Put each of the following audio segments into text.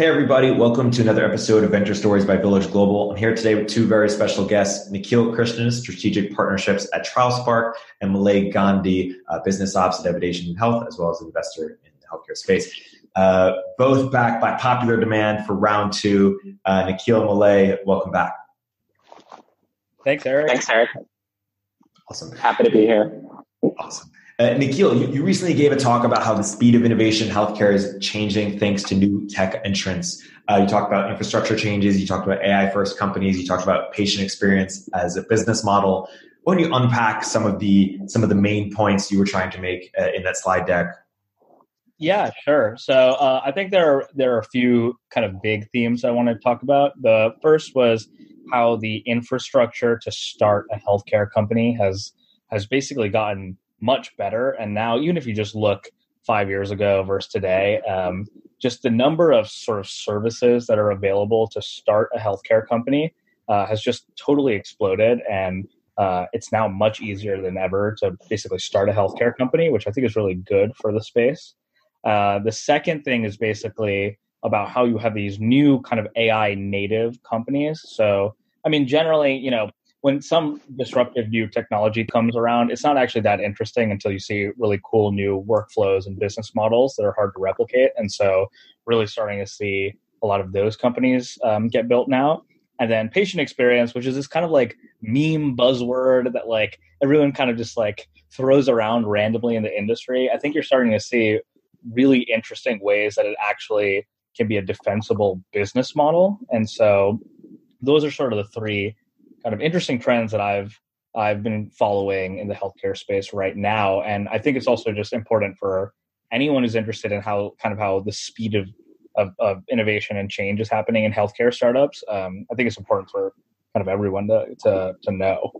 Hey, everybody. Welcome to another episode of Venture Stories by Village Global. I'm here today with two very special guests, Nikhil Krishnan, Strategic Partnerships at TrialSpark, and Malay Gandhi, uh, Business Ops at Evidation Health, as well as an investor in the healthcare space. Uh, both back by popular demand for round two. Uh, Nikhil Malay, welcome back. Thanks, Erik. Thanks, Erik. Awesome. Happy to be here. Awesome. Uh, Nikhil, you, you, recently gave a talk about how the speed of innovation in healthcare is changing thanks to new tech entrants. Uh, you talked about infrastructure changes, you talked about AI first companies, you talked about patient experience as a business model. Why don't you unpack some of the some of the main points you were trying to make uh, in that slide deck? Yeah, sure. So uh, I think there are there are a few kind of big themes I want to talk about. The first was how the infrastructure to start a healthcare company has has basically gotten much better. And now, even if you just look five years ago versus today, um, just the number of sort of services that are available to start a healthcare company uh, has just totally exploded. And uh, it's now much easier than ever to basically start a healthcare company, which I think is really good for the space. Uh, the second thing is basically about how you have these new kind of AI native companies. So, I mean, generally, you know, when some disruptive new technology comes around, it's not actually that interesting until you see really cool new workflows and business models that are hard to replicate. And so, really starting to see a lot of those companies um, get built now. And then patient experience, which is this kind of like meme buzzword that like everyone kind of just like throws around randomly in the industry. I think you're starting to see really interesting ways that it actually can be a defensible business model. And so, those are sort of the three kind of interesting trends that I've I've been following in the healthcare space right now, and I think it's also just important for anyone who's interested in how kind of how the speed of of, of innovation and change is happening in healthcare startups. Um, I think it's important for kind of everyone to to, to know.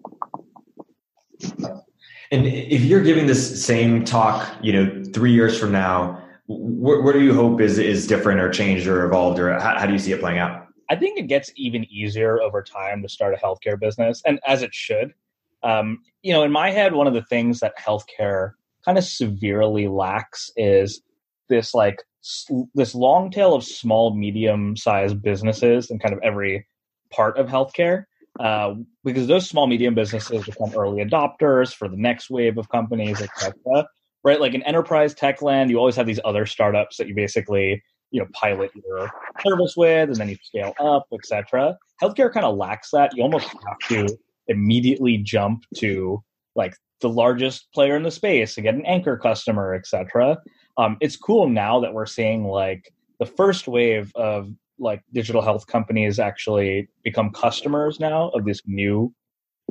And if you're giving this same talk, you know, three years from now, what, what do you hope is is different or changed or evolved, or how, how do you see it playing out? I think it gets even easier over time to start a healthcare business, and as it should. Um, you know, in my head, one of the things that healthcare kind of severely lacks is this like sl- this long tail of small, medium sized businesses in kind of every part of healthcare. Uh, because those small, medium businesses become early adopters for the next wave of companies, etc. Right, like in enterprise tech land, you always have these other startups that you basically you know pilot your service with and then you scale up etc healthcare kind of lacks that. You almost have to immediately jump to like the largest player in the space to get an anchor customer etc um, it's cool now that we're seeing like the first wave of like digital health companies actually become customers now of this new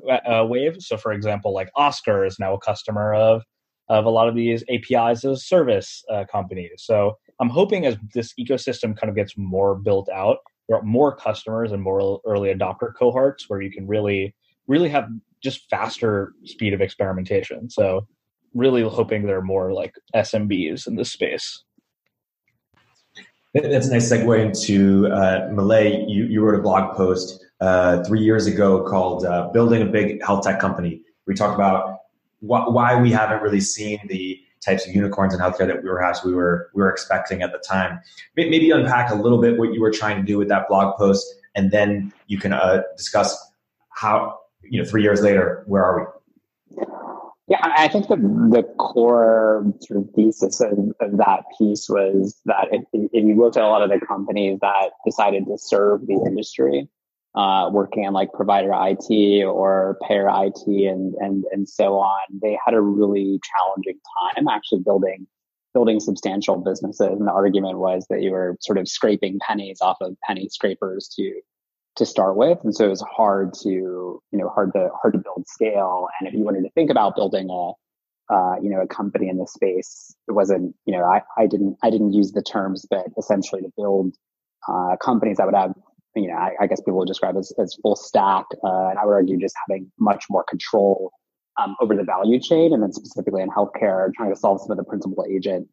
uh, wave. So for example like oscar is now a customer of of a lot of these apis as a service uh, companies so I'm hoping as this ecosystem kind of gets more built out, there are more customers and more early adopter cohorts where you can really, really have just faster speed of experimentation. So, really hoping there are more like SMBs in this space. That's a nice segue into uh, Malay. You, you wrote a blog post uh, three years ago called uh, "Building a Big Health Tech Company." We talked about wh- why we haven't really seen the types of unicorns in healthcare that we were we were we were expecting at the time. Maybe unpack a little bit what you were trying to do with that blog post, and then you can uh, discuss how you know three years later where are we. Yeah, I think the the core sort of thesis of, of that piece was that if, if you looked at a lot of the companies that decided to serve the industry, uh, working on like provider IT or payer IT and and and so on, they had a really challenging time actually building building substantial businesses. And the argument was that you were sort of scraping pennies off of penny scrapers to to start with, and so it was hard to you know hard to hard to build scale. And if you wanted to think about building a uh, you know a company in this space, it wasn't you know I, I didn't I didn't use the terms, but essentially to build uh, companies that would have you know, I, I guess people would describe as, as full stack. Uh, and I would argue just having much more control um, over the value chain, and then specifically in healthcare, trying to solve some of the principal agent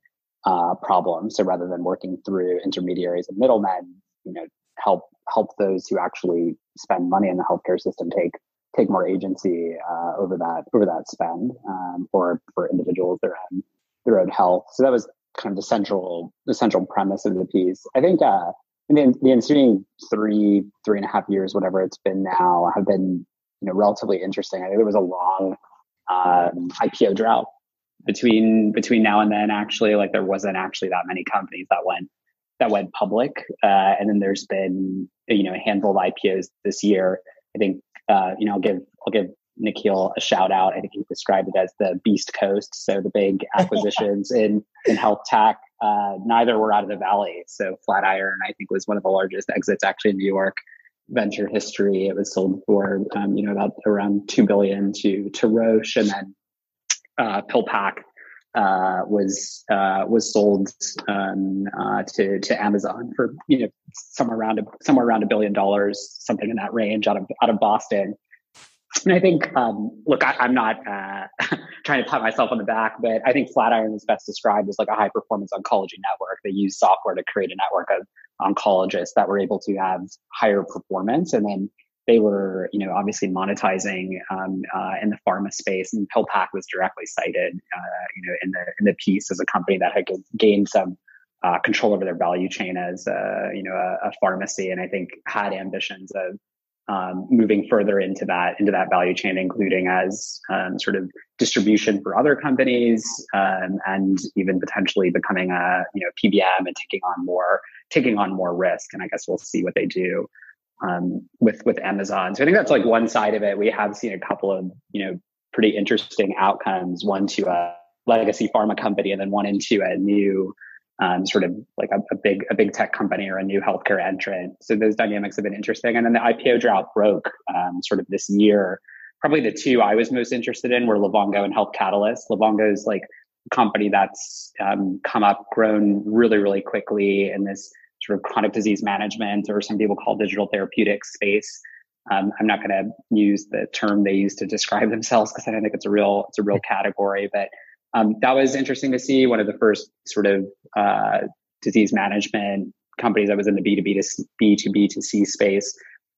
uh, problems. So rather than working through intermediaries and middlemen, you know, help help those who actually spend money in the healthcare system take take more agency uh, over that over that spend um, for for individuals their own their own health. So that was kind of the central the central premise of the piece. I think uh, in the, the ensuing three three and a half years, whatever it's been now, have been you know relatively interesting. I think there was a long um, IPO drought between between now and then. Actually, like there wasn't actually that many companies that went that went public, uh, and then there's been you know a handful of IPOs this year. I think uh, you know I'll give I'll give Nikhil a shout out. I think he described it as the Beast Coast, so the big acquisitions in in health tech. Uh, neither were out of the valley. So Flatiron, I think, was one of the largest exits actually in New York venture history. It was sold for um, you know about around two billion to to Roche, and then uh, PillPack uh, was uh, was sold um, uh, to to Amazon for you know somewhere around a, somewhere around a billion dollars, something in that range out of out of Boston. And I think, um, look, I, am not uh, trying to pat myself on the back, but I think Flatiron is best described as like a high performance oncology network. They use software to create a network of oncologists that were able to have higher performance, and then they were, you know, obviously monetizing um, uh, in the pharma space. And PillPack was directly cited, uh, you know, in the in the piece as a company that had gained some uh, control over their value chain as, uh, you know, a, a, pharmacy, and I think had ambitions of um, moving further into that into that value chain, including as um, sort of distribution for other companies, um, and even potentially becoming a you know PBM and taking on more taking on more risk. And I guess we'll see what they do um, with with Amazon. So I think that's like one side of it. We have seen a couple of you know pretty interesting outcomes. One to a legacy pharma company, and then one into a new um, sort of like a, a, big a big tech company or a new healthcare entrant. So those dynamics have been interesting. And then the IPO drought broke um, sort of this year. Probably the two I was most interested in were Livongo and Health Catalyst. Livongo is like a company that's um, come up, grown really really quickly in this sort of chronic disease management or some people call digital therapeutics space. Um, I'm not going to use the term they use to describe themselves because I don't think it's a real it's a real category, but um, that was interesting to see. One of the first sort of uh, disease management companies that was in the B2B to B to B to C space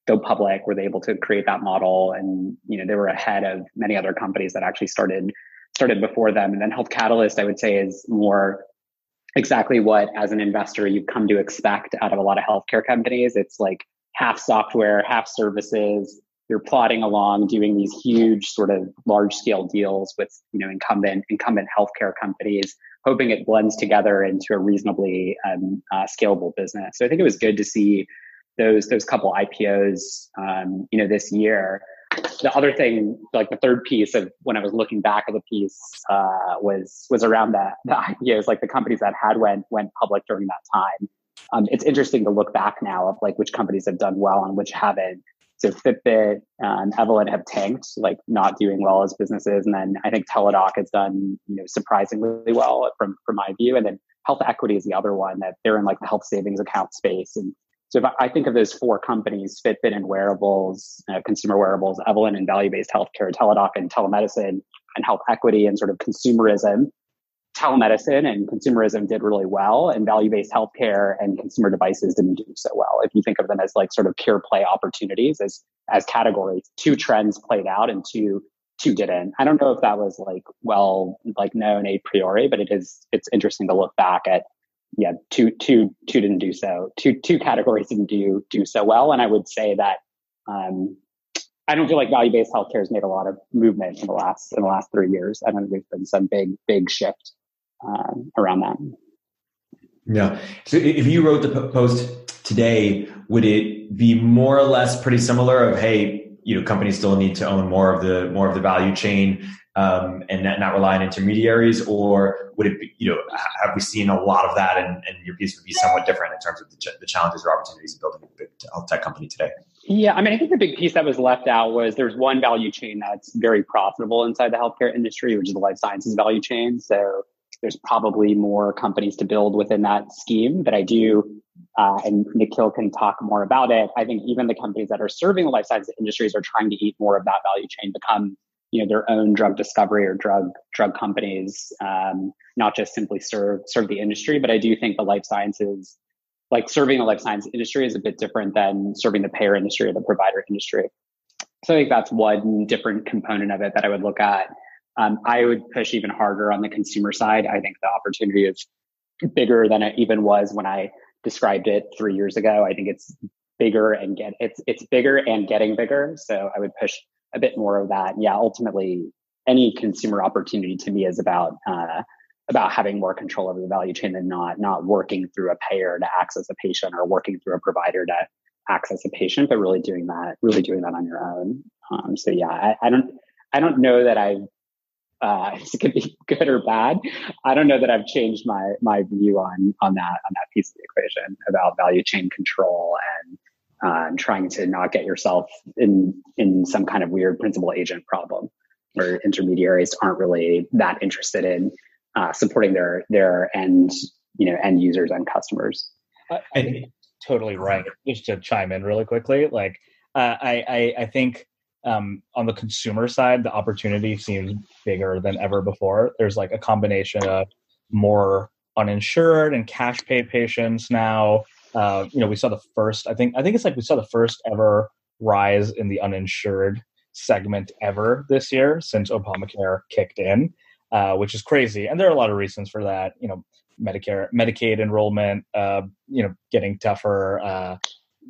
go public were they able to create that model. And you know they were ahead of many other companies that actually started started before them. And then health catalyst i would say is more exactly what as an investor you've come to expect out of a lot of healthcare companies. It's like half software half services you're plodding along doing these huge sort of large scale deals with you know incumbent incumbent healthcare companies hoping it blends together into a reasonably um, uh, scalable business. So i think it was good to see those those couple ipos um, you know this year. The other thing like the third piece of when i was looking back at the piece uh, was was around the, the ipos like the companies that had went went public during that time. Um, it's interesting to look back now of like which companies have done well and which haven't so Fitbit and Evolent have tanked, like not doing well as businesses. And then I think Teladoc has done, you know, surprisingly well from, from my view. And then Health Equity is the other one that they're in like the health savings account space. And so if I think of those four companies, Fitbit and wearables, uh, consumer wearables, Evolent and value-based healthcare, Teladoc and telemedicine, and health equity and sort of consumerism, telemedicine and consumerism did really well and value-based healthcare and consumer devices didn't do so well. If you think of them as like sort of pure play opportunities as as categories two trends played out and two two didn't. I don't know if that was like well like known a priori but it is it's interesting to look back at yeah two two two didn't do so two two categories didn't do do so well. And i would say that um I don't feel like value-based healthcare has made a lot of movement in the last in the last three years. I don't think there's been some big big shift uh, around that. Yeah. So if you wrote the post today, would it be more or less pretty similar of, hey, you know, companies still need to own more of the, more of the value chain, um, and not, not rely on intermediaries or would it be, you know, have we seen a lot of that and, and your piece would be somewhat different in terms of the, ch- the challenges or opportunities of building a big health tech company today? Yeah, I mean, I think the big piece that was left out was there's one value chain that's very profitable inside the healthcare industry, which is the life sciences value chain. So there's probably more companies to build within that scheme. But I do, uh, and Nikhil can talk more about it. I think even the companies that are serving the life sciences industries are trying to eat more of that value chain, become you know their own drug discovery or drug drug companies, um, not just simply serve serve the industry. But I do think the life sciences, like serving the life science industry, is a bit different than serving the payer industry or the provider industry. So I think that's one different component of it that I would look at. Um, I would push even harder on the consumer side. I think the opportunity is bigger than it even was when I described it three years ago. I think it's bigger and get it's it's bigger and getting bigger. So I would push a bit more of that. Yeah, ultimately, any consumer opportunity to me is about uh, about having more control over the value chain than not not working through a payer to access a patient or working through a provider to access a patient, but really doing that really doing that on your own. Um, so yeah, I, I don't I don't know that I've uh, it could be good or bad. I don't know that I've changed my my view on on that on that piece of the equation about value chain control and uh, trying to not get yourself in in some kind of weird principal agent problem where intermediaries aren't really that interested in uh, supporting their their end you know end users and customers. I, I think totally right. Just to chime in really quickly, like uh, I, I I think um, on the consumer side, the opportunity seems bigger than ever before. There's like a combination of more uninsured and cash pay patients now. Uh, you know, we saw the first. I think. I think it's like we saw the first ever rise in the uninsured segment ever this year since Obamacare kicked in, uh, which is crazy. And there are a lot of reasons for that. You know, Medicare, Medicaid enrollment, uh, you know, getting tougher.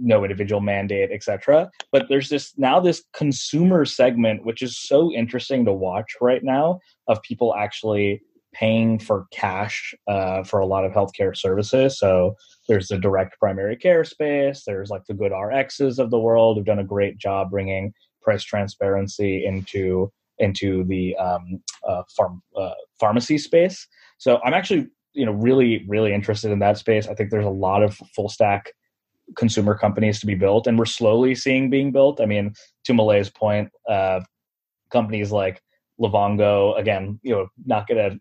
No individual mandate, etc. But there's this now this consumer segment, which is so interesting to watch right now, of people actually paying for cash uh, for a lot of healthcare services. So there's the direct primary care space. There's like the GoodRxs of the world who've done a great job bringing price transparency into into the um, uh, uh, pharmacy space. So I'm actually you know really really interested in that space. I think there's a lot of full stack consumer companies to be built, and we're slowly seeing being built. I mean, to Malay's point, uh, companies like Livongo, again, you know, not going to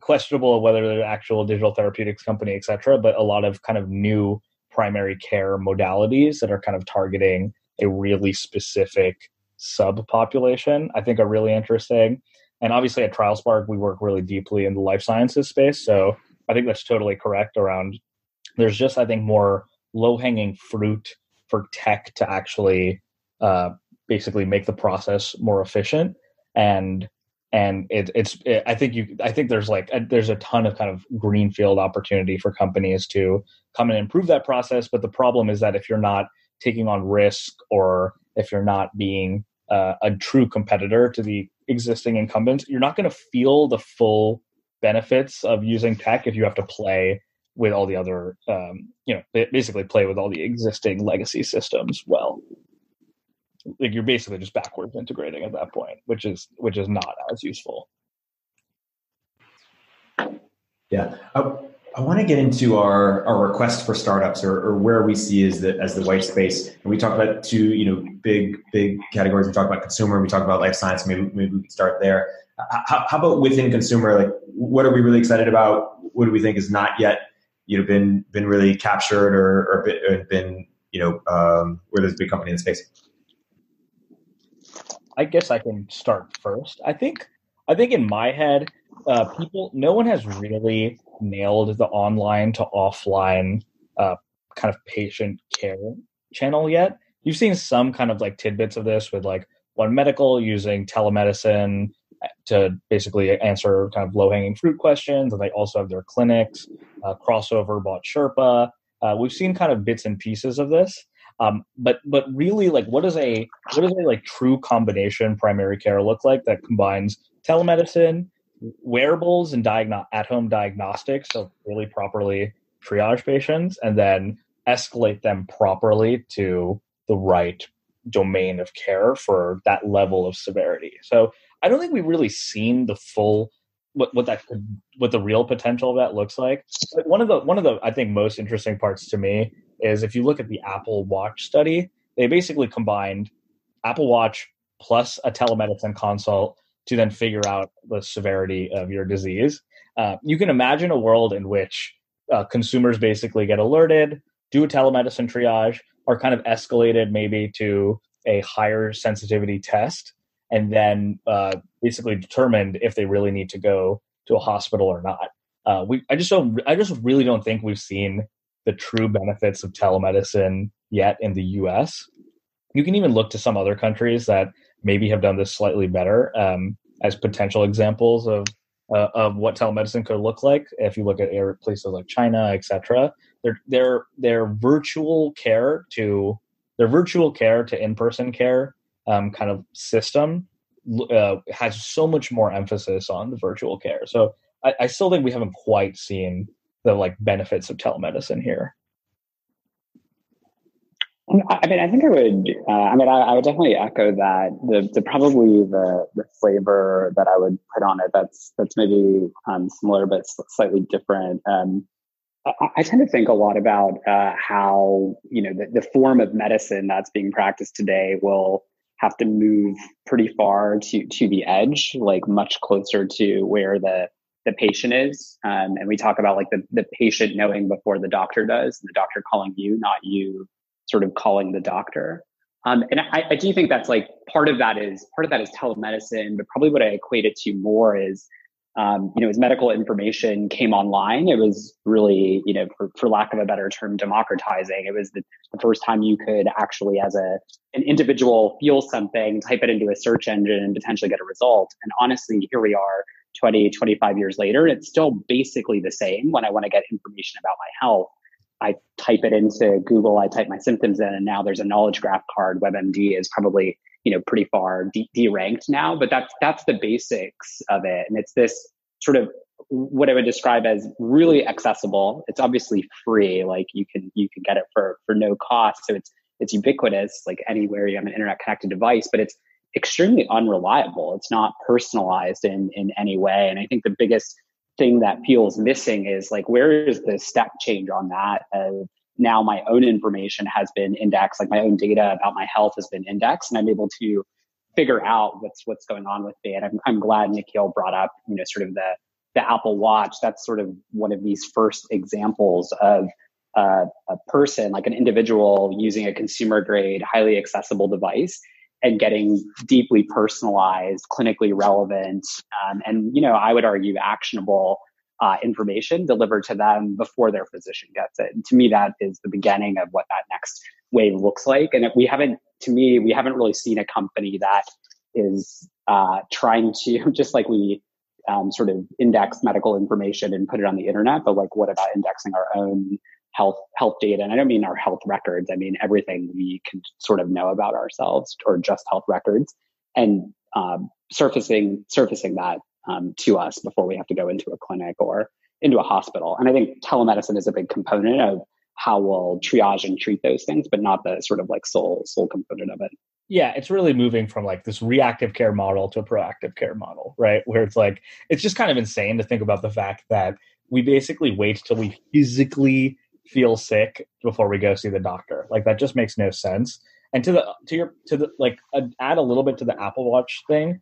questionable whether they're actual digital therapeutics company, et cetera, but a lot of kind of new primary care modalities that are kind of targeting a really specific subpopulation, I think are really interesting. And obviously at TrialSpark, we work really deeply in the life sciences space. So I think that's totally correct around there's just, I think, more low hanging fruit for tech to actually uh, basically make the process more efficient. And and it, it's it, i think you i think there's like a, there's a ton of kind of greenfield opportunity for companies to come and improve that process. But the problem is that if you're not taking on risk or if you're not being uh, a true competitor to the existing incumbents you're not going to feel the full benefits of using tech if you have to play with all the other, um, you know, basically play with all the existing legacy systems well. Like you're basically just backwards integrating at that point, which is which is not as useful. Yeah, I, I want to get into our, our request for startups or, or where we see as the as the white space. And we talked about two, you know, big big categories. We talked about consumer. We talked about life science. Maybe maybe we could start there. How, how about within consumer? Like, what are we really excited about? What do we think is not yet you know been been really captured or or been, been you know um, where there's a big company in the space? I guess I can start first. I think I think in my head, uh, people no one has really nailed the online to offline uh, kind of patient care channel yet. You've seen some kind of like tidbits of this with like One Medical using telemedicine to basically answer kind of low hanging fruit questions. And they also have their clinics. Uh, crossover bought Sherpaa. Uh, we've seen kind of bits and pieces of this. Um, but but really, like, what is a what is a like true combination primary care look like that combines telemedicine, wearables, and diagno- at home diagnostics, so really properly triage patients, and then escalate them properly to the right domain of care for that level of severity. So I don't think we've really seen the full what, what that could what the real potential of that looks like. But one of the one of the I think most interesting parts to me is if you look at the Apple Watch study, they basically combined Apple Watch plus a telemedicine consult to then figure out the severity of your disease. Uh, you can imagine a world in which uh, consumers basically get alerted, do a telemedicine triage, are kind of escalated maybe to a higher sensitivity test and then uh, basically determined if they really need to go to a hospital or not. Uh, we, I just don't, I just really don't think we've seen the true benefits of telemedicine yet in the U.S. You can even look to some other countries that maybe have done this slightly better um, as potential examples of uh, of what telemedicine could look like. If you look at places like China, etc., their their their virtual care to their virtual care to in person care um, kind of system uh, has so much more emphasis on the virtual care. So I, I still think we haven't quite seen the like benefits of telemedicine here. I mean, I think I would. Uh, I mean, I, I, would definitely echo that. The, the probably the, the flavor that I would put on it that's that's maybe um, similar but slightly different. Um, I, I, tend to think a lot about uh, how you know the, the form of medicine that's being practiced today will have to move pretty far to to the edge, like much closer to where the the patient is. Um, and we talk about like the the patient knowing before the doctor does, and the doctor calling you, not you sort of calling the doctor. Um, and I, I, do think that's like part of that is part of that is telemedicine, but probably what I equate it to more is, um, you know, as medical information came online, it was really, you know, for, for lack of a better term, democratizing. It was the, the, first time you could actually, as a an individual, feel something, type it into a search engine, and potentially get a result. And honestly, here we are, 20, 25 years later, and it's still basically the same when I want to get information about my health. I type it into Google, I type my symptoms in, and now there's a knowledge graph card. WebMD is probably you know pretty far de- ranked now, but that's that's the basics of it, and it's this sort of what I would describe as really accessible. It's obviously free, like you can you can get it for for no cost, so it's it's ubiquitous, like anywhere you have an internet connected device, but it's extremely unreliable. It's not personalized in in any way, and I think the biggest thing that feels missing is like where is the step change on that of now my own information has been indexed like my own data about my health has been indexed and i'm able to figure out what's what's going on with me and i'm, I'm glad nikhil brought up you know sort of the the apple watch. That's sort of one of these first examples of uh, a person like an individual using a consumer grade highly accessible device and getting deeply personalized, clinically relevant, um, and you know, I would argue actionable uh, information delivered to them before their physician gets it. And to me, that is the beginning of what that next wave looks like. And if we haven't, to me, we haven't really seen a company that is uh, trying to just like we um, sort of index medical information and put it on the internet, but like what about indexing our own health health data and i don't mean our health records i mean everything we can sort of know about ourselves or just health records and um, surfacing surfacing that um, to us before we have to go into a clinic or into a hospital and i think telemedicine is a big component of how we'll triage and treat those things but not the sort of like sole sole component of it yeah it's really moving from like this reactive care model to a proactive care model right where it's like it's just kind of insane to think about the fact that we basically wait till we physically feel sick before we go see the doctor. Like that just makes no sense. And to the to your to the like uh, add a little bit to the Apple Watch thing.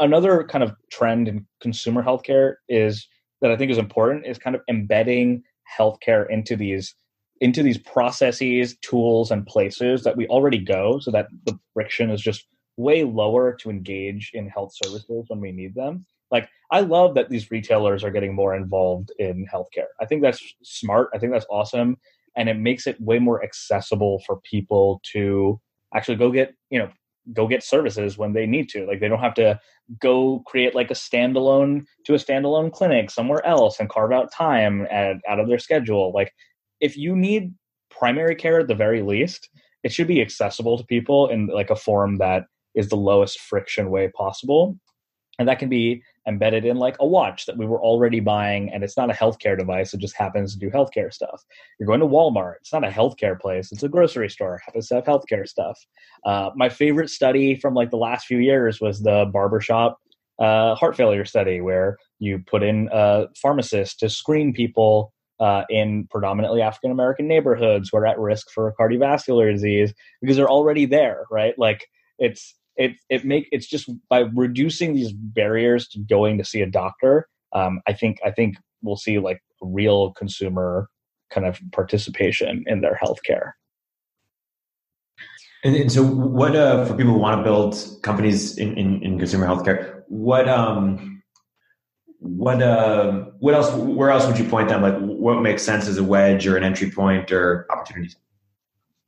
Another kind of trend in consumer healthcare is that I think is important is kind of embedding healthcare into these into these processes, tools, and places that we already go, so that the friction is just way lower to engage in health services when we need them. Like I love that these retailers are getting more involved in healthcare. I think that's smart. I think that's awesome. And it makes it way more accessible for people to actually go get, you know, go get services when they need to. Like they don't have to go create like a standalone to a standalone clinic somewhere else and carve out time at, out of their schedule. Like if you need primary care at the very least, it should be accessible to people in like a form that is the lowest friction way possible. And that can be embedded in like a watch that we were already buying and it's not a healthcare device it just happens to do healthcare stuff you're going to walmart it's not a healthcare place it's a grocery store it happens to have healthcare stuff uh, my favorite study from like the last few years was the barbershop uh, heart failure study where you put in a pharmacist to screen people uh, in predominantly African American neighborhoods who are at risk for cardiovascular disease because they're already there, right? Like it's it it make it's just by reducing these barriers to going to see a doctor. Um, I think I think we'll see like real consumer kind of participation in their healthcare. And, and so, what uh, for people who want to build companies in, in, in consumer healthcare? What um, what uh, what else? Where else would you point them? Like, what makes sense as a wedge or an entry point or opportunities?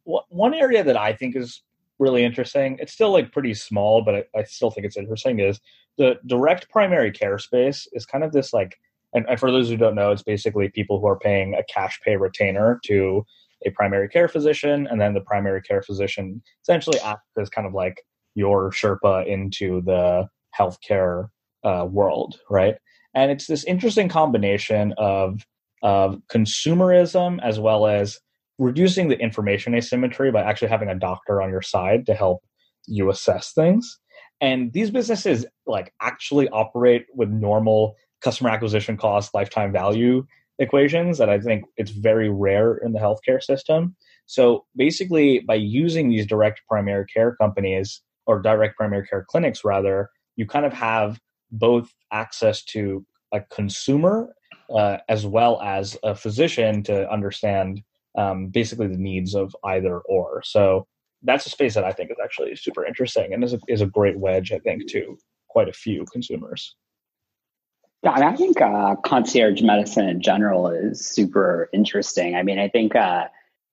One area that I think is really interesting. It's still like pretty small, but I, I still think it's interesting. Is the direct primary care space is kind of this like, and, and for those who don't know, it's basically people who are paying a cash pay retainer to a primary care physician, and then the primary care physician essentially acts as kind of like your Sherpa into the healthcare uh, world, right? And it's this interesting combination of of consumerism as well as reducing the information asymmetry by actually having a doctor on your side to help you assess things. And these businesses like actually operate with normal customer acquisition cost, lifetime value equations that I think it's very rare in the healthcare system. So basically, by using these direct primary care companies or direct primary care clinics, rather, you kind of have both access to a consumer uh, as well as a physician to understand um, basically the needs of either or. So that's a space that I think is actually super interesting and is a, is a great wedge, I think, to quite a few consumers. Yeah, I think uh, concierge medicine in general is super interesting. I mean, I think uh,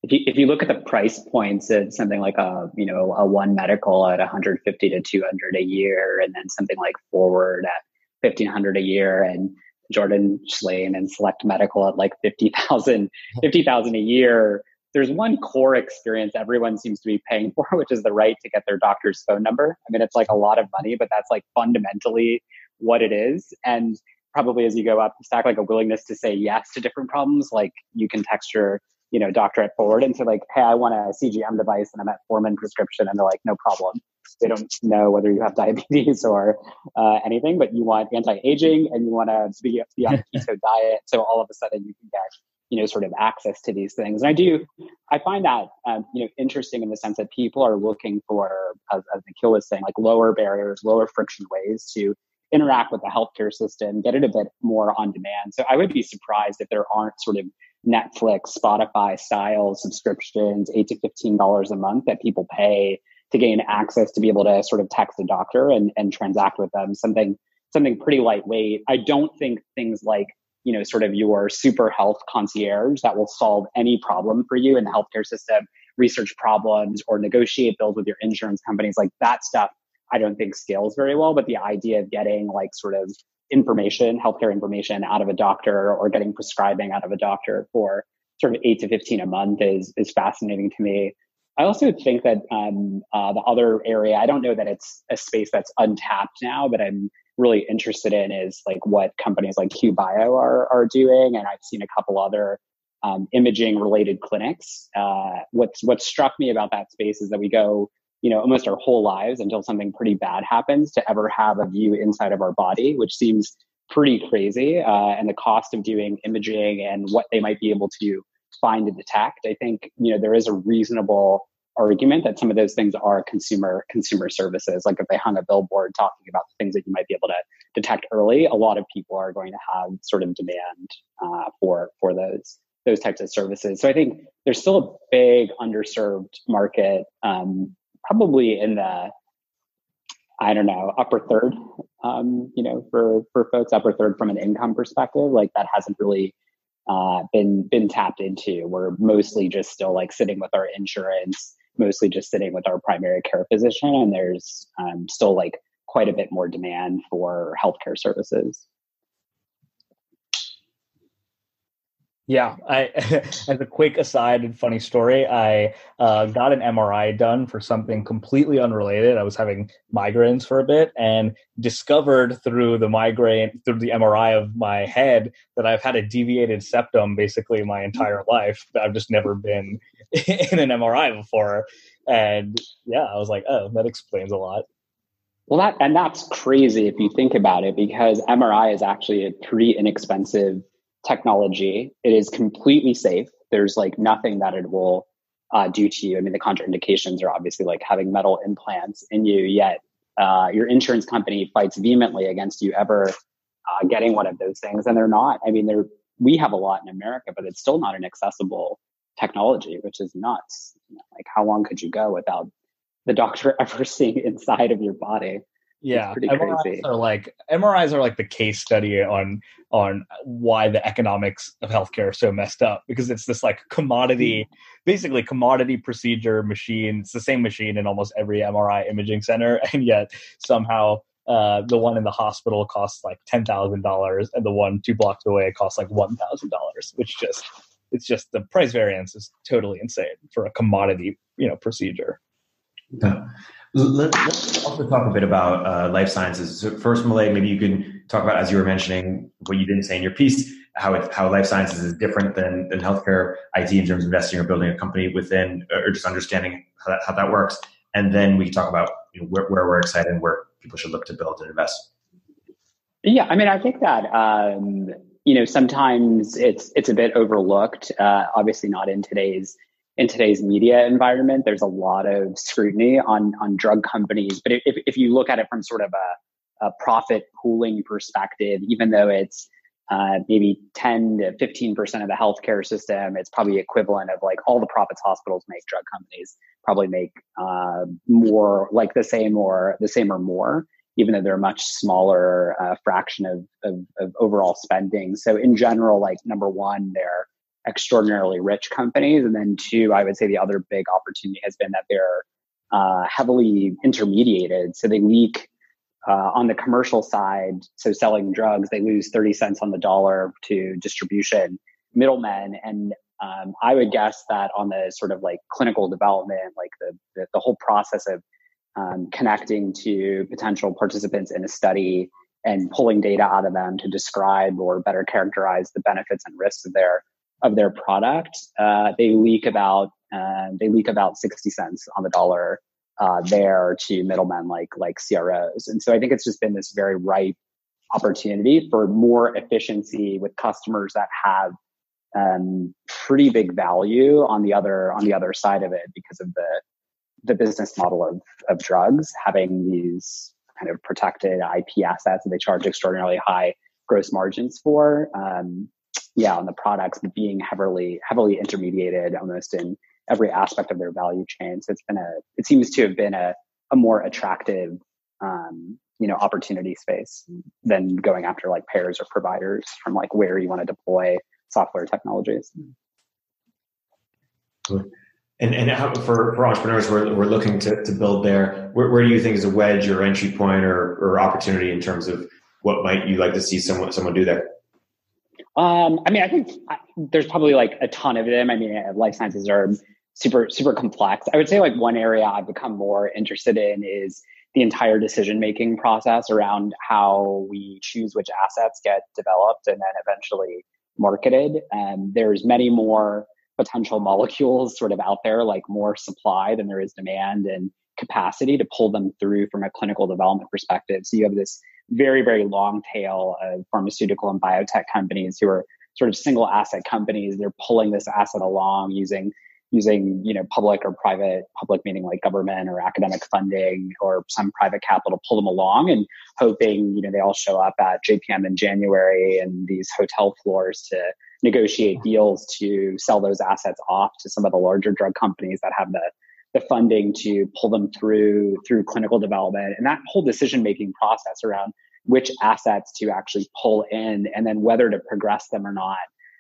if you if you look at the price points, it's something like a you know a one medical at 150 to 200 a year, and then something like forward at 1500 a year, and Jordan Shlain and Select Medical at like 50,000 50,000 a year. There's one core experience everyone seems to be paying for, which is the right to get their doctor's phone number. I mean, it's like a lot of money, but that's like fundamentally what it is. And probably as you go up the stack, like a willingness to say yes to different problems, like you can text your you know, doctor at Forward and say like, hey, I want a CGM device and a metformin prescription. And they're like, no problem. They don't know whether you have diabetes or uh, anything, but you want anti-aging and you want to be, be on a keto diet. So all of a sudden you can get, you know, sort of access to these things. And I do, I find that, um, you know, interesting in the sense that people are looking for, as, as Nikhil was saying, like lower barriers, lower friction ways to interact with the healthcare system, get it a bit more on demand. So I would be surprised if there aren't sort of Netflix, Spotify style subscriptions, eight to fifteen dollars a month that people pay to gain access to be able to sort of text a doctor and, and transact with them. Something something pretty lightweight. I don't think things like you know sort of your super health concierge that will solve any problem for you in the healthcare system, research problems or negotiate bills with your insurance companies like that stuff. I don't think scales very well. But the idea of getting like sort of information, healthcare information out of a doctor or getting prescribing out of a doctor for sort of eight to 15 a month is, is fascinating to me. I also think that um, uh, the other area, I don't know that it's a space that's untapped now, but I'm really interested in is like what companies like QBio are, are doing. And I've seen a couple other um, imaging related clinics. Uh, what's, what struck me about that space is that we go you know, almost our whole lives until something pretty bad happens to ever have a view inside of our body, which seems pretty crazy. Uh, and the cost of doing imaging and what they might be able to find and detect, I think, you know, there is a reasonable argument that some of those things are consumer consumer services. Like if they hung a billboard talking about the things that you might be able to detect early, a lot of people are going to have sort of demand uh, for for those those types of services. So I think there's still a big underserved market um, probably in the I don't know upper third. Um, you know, for for folks upper third from an income perspective, like that hasn't really uh, been been tapped into. We're mostly just still like sitting with our insurance, mostly just sitting with our primary care physician, and there's um, still like quite a bit more demand for healthcare services. Yeah, I as a quick aside and funny story, I uh, got an MRI done for something completely unrelated. I was having migraines for a bit and discovered through the migraine through the MRI of my head that I've had a deviated septum basically my entire life. I've just never been in an MRI before, and yeah, I was like, oh, that explains a lot. Well, that and that's crazy if you think about it, because MRI is actually a pretty inexpensive technology. It is completely safe. There's like nothing that it will uh, do to you. I mean, the contraindications are obviously like having metal implants in you, yet uh, your insurance company fights vehemently against you ever uh, getting one of those things. And they're not. I mean, they're, we have a lot in America, but it's still not an accessible technology, which is nuts. Like, how long could you go without the doctor ever seeing inside of your body. Yeah, MRIs are like MRIs are like the case study on on why the economics of healthcare are so messed up because it's this like commodity, mm-hmm. basically commodity procedure machine. It's the same machine in almost every MRI imaging center, and yet somehow uh, the one in the hospital costs like ten thousand dollars, and the one two blocks away costs like one thousand dollars, which just it's just the price variance is totally insane for a commodity you know procedure. Yeah. Let, us also talk a bit about uh, life sciences. So first, Malay, maybe you can talk about, as you were mentioning, what you didn't say in your piece, how it, how life sciences is different than, than healthcare IT in terms of investing or building a company within, or just understanding how that, how that works. And then we can talk about you know, where, where we're excited and where people should look to build and invest. Yeah, I mean, I think that um, you know sometimes it's it's a bit overlooked. Uh, obviously, not in today's in today's media environment. There's a lot of scrutiny on on drug companies, but if if you look at it from sort of a, a profit pooling perspective, even though it's uh, maybe 10 to 15 percent of the healthcare system, it's probably equivalent of like all the profits hospitals make. Drug companies probably make uh, more, like the same or the same or more even though they're a much smaller uh, fraction of, of, of, overall spending. So in general, like number one, they're extraordinarily rich companies. And then two, I would say the other big opportunity has been that they're uh, heavily intermediated. So they leak uh, on the commercial side. So selling drugs, they lose 30 cents on the dollar to distribution middlemen. And um, I would guess that on the sort of like clinical development, like the, the, the whole process of um, connecting to potential participants in a study and pulling data out of them to describe or better characterize the benefits and risks of their of their product, uh, they leak about uh, they leak about sixty cents on the dollar uh, there to middlemen like like CROs, and so I think it's just been this very ripe opportunity for more efficiency with customers that have um, pretty big value on the other on the other side of it because of the the business model of of drugs having these kind of protected IP assets that they charge extraordinarily high gross margins for. Um, yeah, on the products being heavily heavily intermediated almost in every aspect of their value chain. So it's been a it seems to have been a a more attractive um, you know opportunity space than going after like payers or providers from like where you want to deploy software technologies. And and how, for, for entrepreneurs who are looking to, to build there, where, where do you think is a wedge or entry point or, or opportunity in terms of what might you like to see someone someone do there? Um, I mean, I think there's probably like a ton of them. I mean, life sciences are super, super complex. I would say like one area I've become more interested in is the entire decision making process around how we choose which assets get developed and then eventually marketed. And there's many more potential molecules sort of out there, like more supply than there is demand and capacity to pull them through from a clinical development perspective. So you have this very, very long tail of pharmaceutical and biotech companies who are sort of single asset companies. They're pulling this asset along using using you know public or private public meaning like government or academic funding or some private capital pull them along and hoping you know they all show up at JPM in January and these hotel floors to negotiate deals to sell those assets off to some of the larger drug companies that have the the funding to pull them through through clinical development and that whole decision making process around which assets to actually pull in and then whether to progress them or not.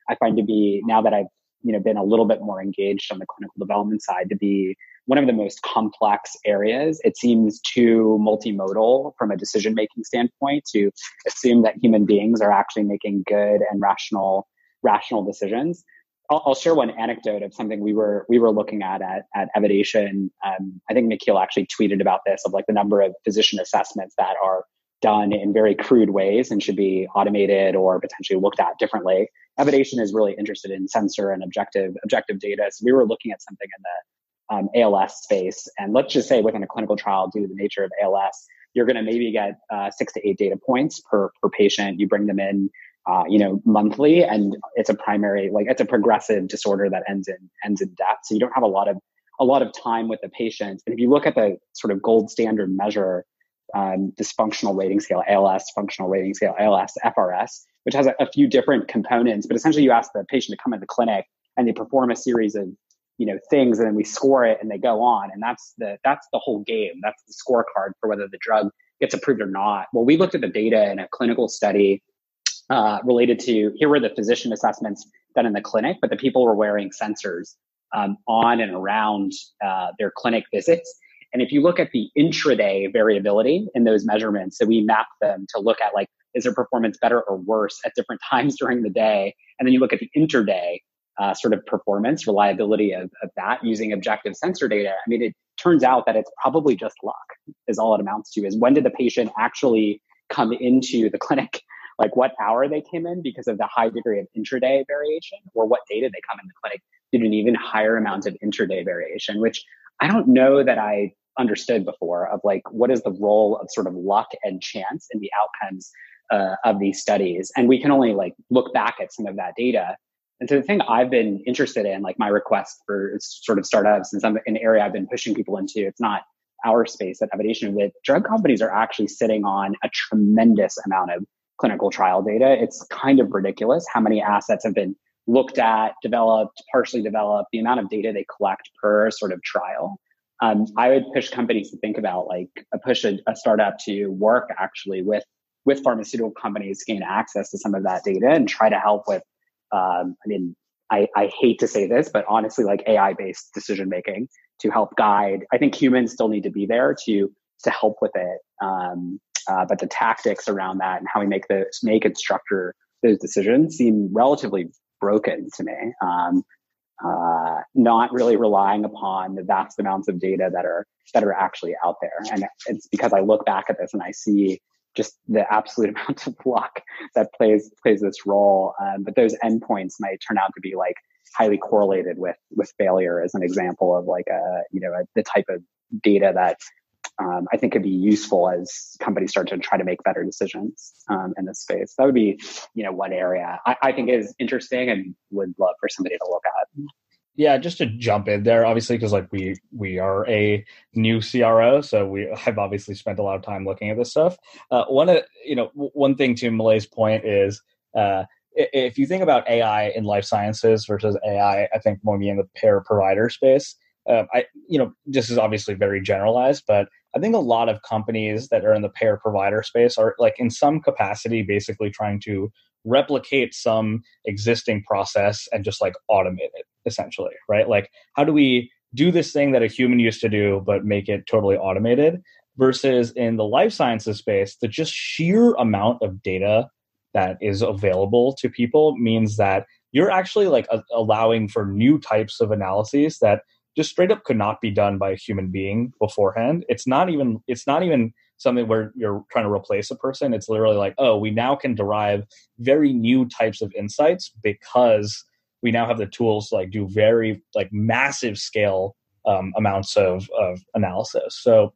I find to be now that i've you know been a little bit more engaged on the clinical development side to be one of the most complex areas it seems too multimodal from a decision making standpoint to assume that human beings are actually making good and rational rational decisions I'll, I'll, share one anecdote of something we were we were looking at at, at Evidation. Um, I think Nikhil actually tweeted about this of like the number of physician assessments that are done in very crude ways and should be automated or potentially looked at differently. Evidation is really interested in sensor and objective objective data. So we were looking at something in the um, ALS space, and let's just say within a clinical trial, due to the nature of ALS, you're going to maybe get uh, six to eight data points per per patient. You bring them in uh, you know, monthly, and it's a primary, like it's a progressive disorder that ends in ends in death. So you don't have a lot of a lot of time with the patient. And if you look at the sort of gold standard measure, um, rating scale, ALS, functional rating scale, ALS, FRS, which has a, a few different components, but essentially you ask the patient to come in the clinic and they perform a series of you know things and then we score it and they go on and that's the that's the whole game that's the scorecard for whether the drug gets approved or not well we looked at the data in a clinical study uh, related to here were the physician assessments done in the clinic but the people were wearing sensors um, on and around uh, their clinic visits and if you look at the intraday variability in those measurements so we map them to look at like is their performance better or worse at different times during the day and then you look at the interday uh, sort of performance, reliability of, of that using objective sensor data, I mean, it turns out that it's probably just luck is all it amounts to is when did the patient actually come into the clinic? Like what hour they came in because of the high degree of intraday variation or what day did they come in the clinic did an even higher amount of intraday variation, which I don't know that I understood before of like what is the role of sort of luck and chance in the outcomes uh, of these studies. And we can only like look back at some of that data. And so the thing I've been interested in, like my request for sort of startups and some an area I've been pushing people into, it's not our space at Evidation with drug companies are actually sitting on a tremendous amount of clinical trial data. It's kind of ridiculous how many assets have been looked at, developed, partially developed, the amount of data they collect per sort of trial. Um, I would push companies to think about like a push a, a startup to work actually with with pharmaceutical companies gain access to some of that data and try to help with um, I mean, I, I hate to say this, but honestly, like AI based decision making to help guide. I think humans still need to be there to to help with it. Um, uh, but the tactics around that and how we make the make and structure those decisions seem relatively broken to me. Um, uh, not really relying upon the vast amounts of data that are that are actually out there. And it's because I look back at this and I see just the absolute amount of luck that plays plays this role. Um, but those endpoints might turn out to be like highly correlated with with failure, as an example of like a you know a, the type of data that um, I think could be useful as companies start to try to make better decisions um, in this space. That would be, you know, one area I, I, think is interesting and would love for somebody to look at. Yeah, just to jump in there, obviously, because like we we are a new CRO, so we have obviously spent a lot of time looking at this stuff. Uh, one, uh, you know, one thing to Malay's point is uh, if you think about AI in life sciences versus AI, I think more in the payer provider space. Uh, I, you know, this is obviously very generalized, but I think a lot of companies that are in the payer provider space are like in some capacity basically trying to replicate some existing process and just like automate it essentially, right? Like, how do we do this thing that a human used to do, but make it totally automated? Versus in the life sciences space, the just sheer amount of data that is available to people means that you're actually like a- allowing for new types of analyses that just straight up could not be done by a human being beforehand. It's not even it's not even something where you're trying to replace a person. It's literally like, oh, we now can derive very new types of insights because we now have the tools to like do very like massive scale um, amounts of of analysis. So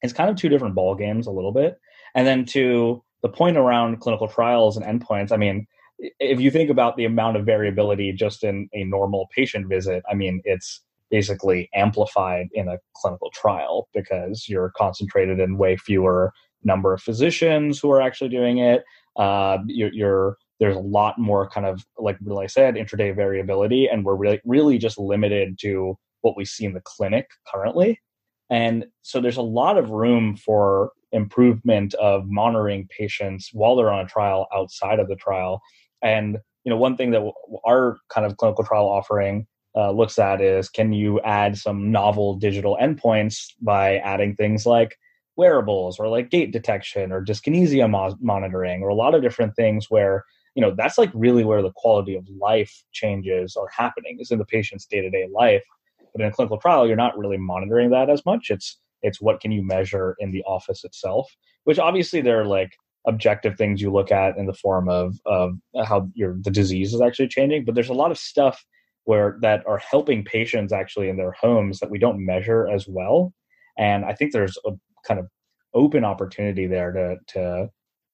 it's kind of two different ball games a little bit. And then to the point around clinical trials and endpoints, I mean, if you think about the amount of variability just in a normal patient visit, I mean, it's basically amplified in a clinical trial because you're concentrated in way fewer number of physicians who are actually doing it. Uh, you're, you're there's a lot more kind of like I said, intraday variability, and we're really really just limited to what we see in the clinic currently. And so there's a lot of room for improvement of monitoring patients while they're on a trial outside of the trial. And you know, one thing that our kind of clinical trial offering uh, looks at is can you add some novel digital endpoints by adding things like wearables or like gait detection or dyskinesia mo- monitoring or a lot of different things where you know that's like really where the quality of life changes are happening is in the patient's day-to-day life. But in a clinical trial you're not really monitoring that as much. It's it's what can you measure in the office itself which obviously there are like objective things you look at in the form of of how your the disease is actually changing but there's a lot of stuff where that are helping patients actually in their homes that we don't measure as well. And i think there's a kind of open opportunity there to to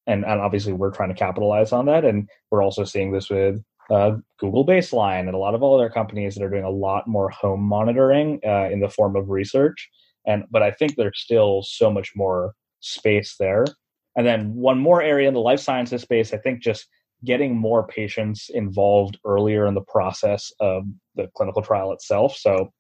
and, and obviously we're trying to capitalize on that. And we're also seeing this with uh, google baseline and a lot of other companies that are doing a lot more home monitoring uh, in the form of research. And but i think there's still so much more space there. And then one more area in the life sciences space i think just getting more patients involved earlier in the process of the clinical trial itself. So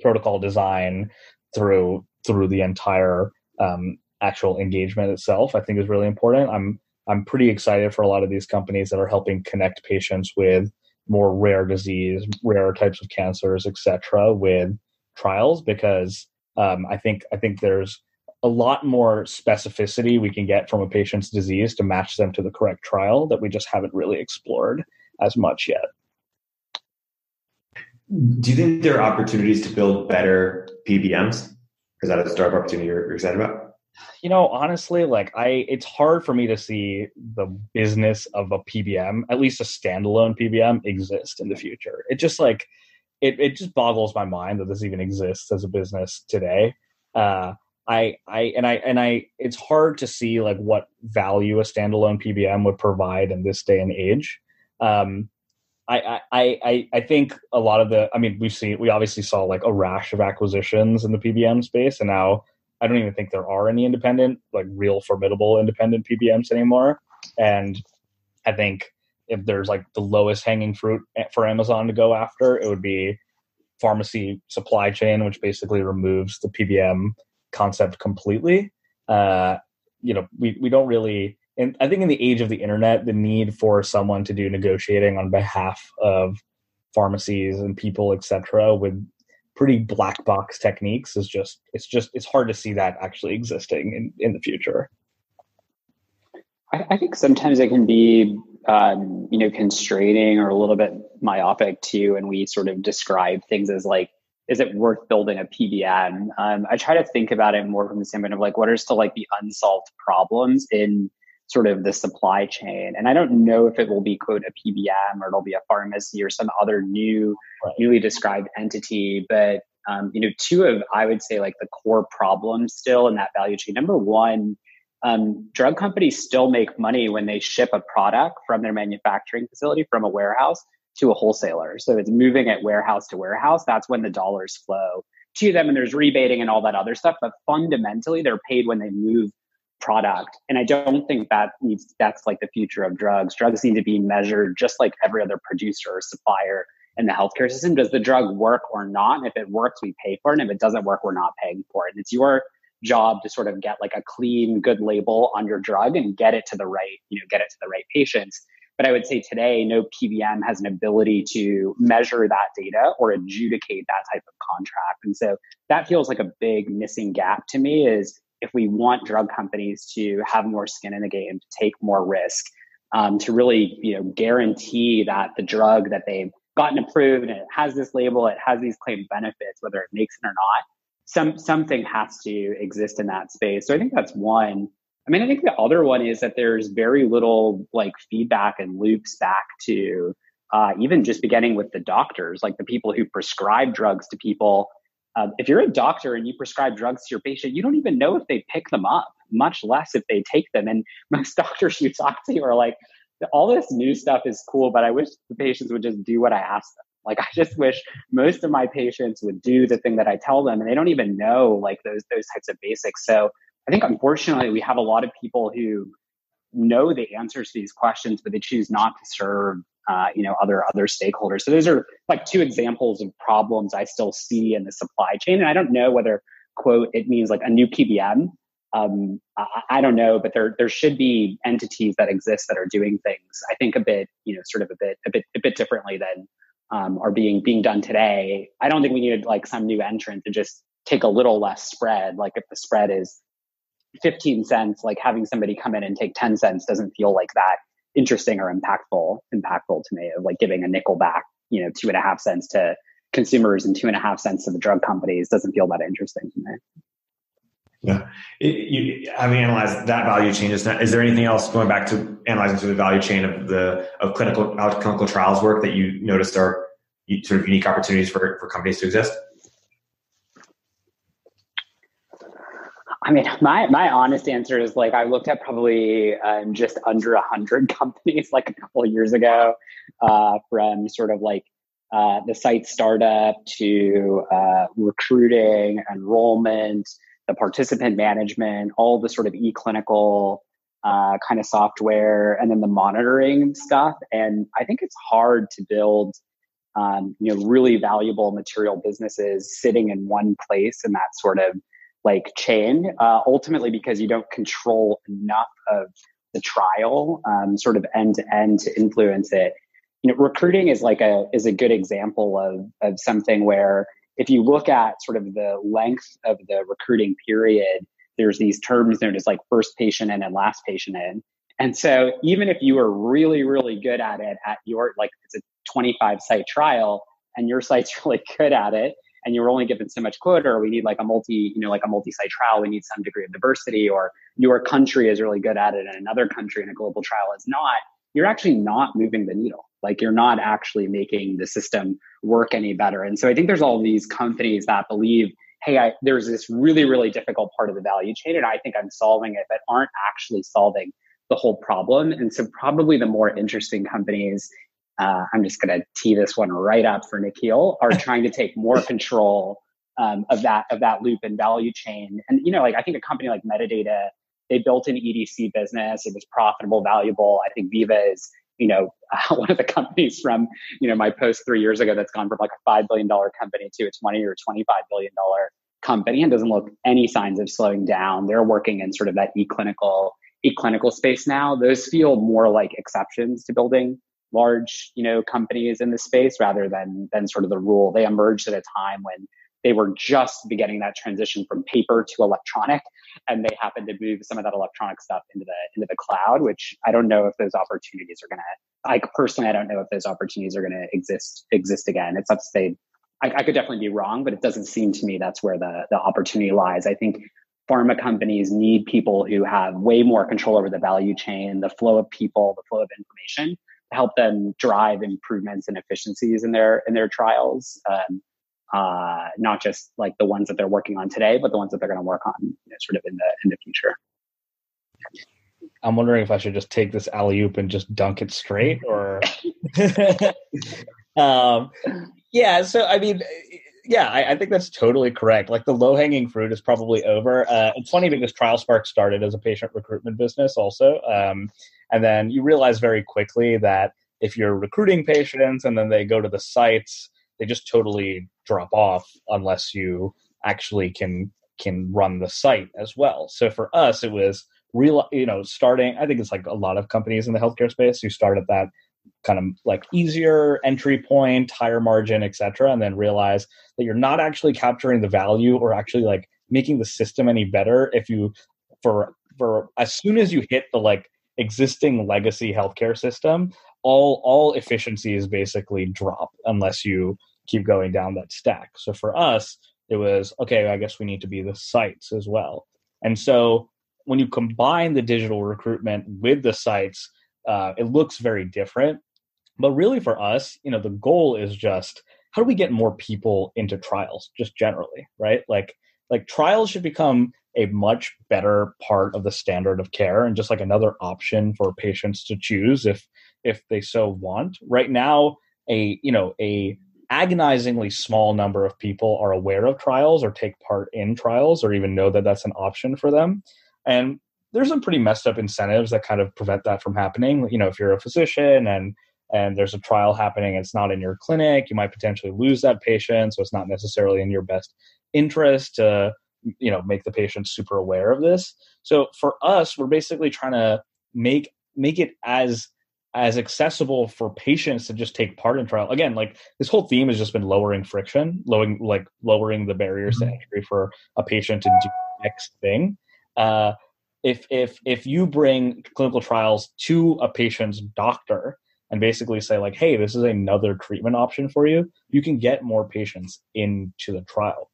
protocol design through through the entire um, actual engagement itself, I think is really important. I'm I'm pretty excited for a lot of these companies that are helping connect patients with more rare disease, rare types of cancers, etc., with trials because um, I think I think there's a lot more specificity we can get from a patient's disease to match them to the correct trial that we just haven't really explored as much yet. Do you think there are opportunities to build better PBMs? Is that a startup opportunity you're, excited about? You know, honestly, like I, it's hard for me to see the business of a PBM, at least a standalone PBM, exist in the future. It just like, it, it just boggles my mind that this even exists as a business today. Uh, I, I, and I, and I, it's hard to see like what value a standalone PBM would provide in this day and age. Um, I, I, I, I think a lot of the, I mean, we've seen, we obviously saw like a rash of acquisitions in the PBM space, and now I don't even think there are any independent, like real formidable independent PBMs anymore. And I think if there's like the lowest hanging fruit for Amazon to go after, it would be pharmacy supply chain, which basically removes the PBM concept completely. Uh, you know, we, we don't really, and I think in the age of the internet, the need for someone to do negotiating on behalf of pharmacies and people, etc., with pretty black box techniques is just it's just it's hard to see that actually existing in in the future. I, I think sometimes it can be um, you know constraining or a little bit myopic too, and we sort of describe things as like is it worth building a PBM? Um, I try to think about it more from the standpoint of like what are still like the unsolved problems in sort of the supply chain. And I don't know if it will be quote a PBM or it'll be a pharmacy or some other new, right. newly described entity. But um, you know, two of I would say like the core problems still in that value chain. Number one, um, drug companies still make money when they ship a product from their manufacturing facility from a warehouse to a wholesaler. So it's moving at warehouse to warehouse. That's when the dollars flow to them and there's rebating and all that other stuff. But fundamentally, they're paid when they move product. And I don't think that needs that's like the future of drugs. Drugs need to be measured just like every other producer or supplier in the healthcare system. Does the drug work or not? And if it works, we pay for it. And if it doesn't work, we're not paying for it. And it's your job to sort of get like a clean, good label on your drug and get it to the right, you know, get it to the right patients. But I would say today, no PBM has an ability to measure that data or adjudicate that type of contract. And so that feels like a big missing gap to me is if we want drug companies to have more skin in the game, to take more risk, um, to really you know guarantee that the drug that they've gotten approved and it has this label, it has these claimed benefits, whether it makes it or not, some something has to exist in that space. So I think that's one. I mean, I think the other one is that there's very little like feedback and loops back to uh, even just beginning with the doctors, like the people who prescribe drugs to people um, if you're a doctor and you prescribe drugs to your patient, you don't even know if they pick them up, much less if they take them. And most doctors you talk to are like, all this new stuff is cool, but I wish the patients would just do what I ask them. Like I just wish most of my patients would do the thing that I tell them, and they don't even know like those those types of basics. So I think unfortunately we have a lot of people who know the answers to these questions, but they choose not to serve uh, you know other other stakeholders. So those are like two examples of problems I still see in the supply chain, and I don't know whether quote it means like a new PBM. Um, I, I, don't know, but there there should be entities that exist that are doing things. I think a bit you know sort of a bit a bit a bit differently than um, are being being done today. I don't think we needed like some new entrant to just take a little less spread. Like if the spread is 15 cents, like having somebody come in and take 10 cents doesn't feel like that interesting or impactful impactful to me of like giving a nickel back you know two and a half cents to consumers and two and a half cents to the drug companies doesn't feel that interesting to me. Yeah. It, you, having analyzed that value chain is, is there anything else going back to analyzing through the value chain of the of clinical clinical trials work that you noticed are sort of unique opportunities for, for companies to exist I mean, my my honest answer is like I looked at probably um, just under a hundred companies like a couple of years ago, uh, from sort of like uh, the site startup to uh, recruiting, enrollment, the participant management, all the sort of e-clinical uh, kind of software, and then the monitoring stuff. And I think it's hard to build um, you know, really valuable material businesses sitting in one place in that sort of like chain, uh, ultimately because you don't control enough of the trial, um, sort of end to end to influence it. You know, recruiting is like a is a good example of of something where if you look at sort of the length of the recruiting period, there's these terms known as like first patient in and last patient in. And so even if you are really, really good at it at your like it's a 25 site trial and your site's really good at it and you're only given so much quota or we need like a multi, you know, like a multi-site trial, we need some degree of diversity or your country is really good at it and another country in a global trial is not, you're actually not moving the needle. Like you're not actually making the system work any better. And so I think there's all these companies that believe, hey, I, there's this really, really difficult part of the value chain and I think I'm solving it, but aren't actually solving the whole problem. And so probably the more interesting companies uh, I'm just going to tee this one right up for Nikhil, are trying to take more control um, of that of that loop and value chain. And you know, like I think a company like Medidata, they built an EDC business. It was profitable, valuable. I think Veeva is you know uh, one of the companies from you know my post three years ago that's gone from like a five billion dollar company to a twenty or twenty five billion dollar company and doesn't look any signs of slowing down. They're working in sort of that e-clinical e-clinical space now. Those feel more like exceptions to building large, you know, companies in the space rather than than sort of the rule. They emerged at a time when they were just beginning that transition from paper to electronic, and they happened to move some of that electronic stuff into the into the cloud. Which I don't know if those opportunities are going to. Like personally, I don't know if those opportunities are going to exist exist again. It's up to. I, I could definitely be wrong, but it doesn't seem to me that's where the the opportunity lies. I think pharma companies need people who have way more control over the value chain, the flow of people, the flow of information, help them drive improvements and efficiencies in their in their trials. Um, uh, not just like the ones that they're working on today, but the ones that they're going to work on you know, sort of in the in the future. I'm wondering if I should just take this alley oop and just dunk it straight, or um, yeah. So I mean, yeah, I, I, think that's totally correct. Like the low hanging fruit is probably over. Uh, it's funny because TrialSpark started as a patient recruitment business, also, um, and then you realize very quickly that if you're recruiting patients and then they go to the sites, they just totally drop off unless you actually can can run the site as well. So for us, it was real, you know, starting. I think it's like a lot of companies in the healthcare space. You start at that kind of like easier entry point, higher margin, etc., and then realize that you're not actually capturing the value or actually like making the system any better if you for for as soon as you hit the like existing legacy healthcare system, all all efficiencies basically drop unless you keep going down that stack. So for us, it was okay. I guess we need to be the sites as well. And so when you combine the digital recruitment with the sites, uh, it looks very different. But really, for us, you know, the goal is just how do we get more people into trials, just generally, right? Like, like trials should become a much better part of the standard of care and just like another option for patients to choose if if they so want. Right now a you know a agonizingly small number of people are aware of trials or take part in trials or even know that that's an option for them. And there's some pretty messed up incentives that kind of prevent that from happening. You know if you're a physician and and there's a trial happening it's not in your clinic you might potentially lose that patient so it's not necessarily in your best interest to you know make the patient super aware of this. So for us we're basically trying to make make it as as accessible for patients to just take part in trial. Again like this whole theme has just been lowering friction lowering like lowering the barriers mm-hmm. to entry for a patient to do the next thing. Uh, if if if you bring clinical trials to a patient's doctor and basically say like hey this is another treatment option for you you can get more patients into the trial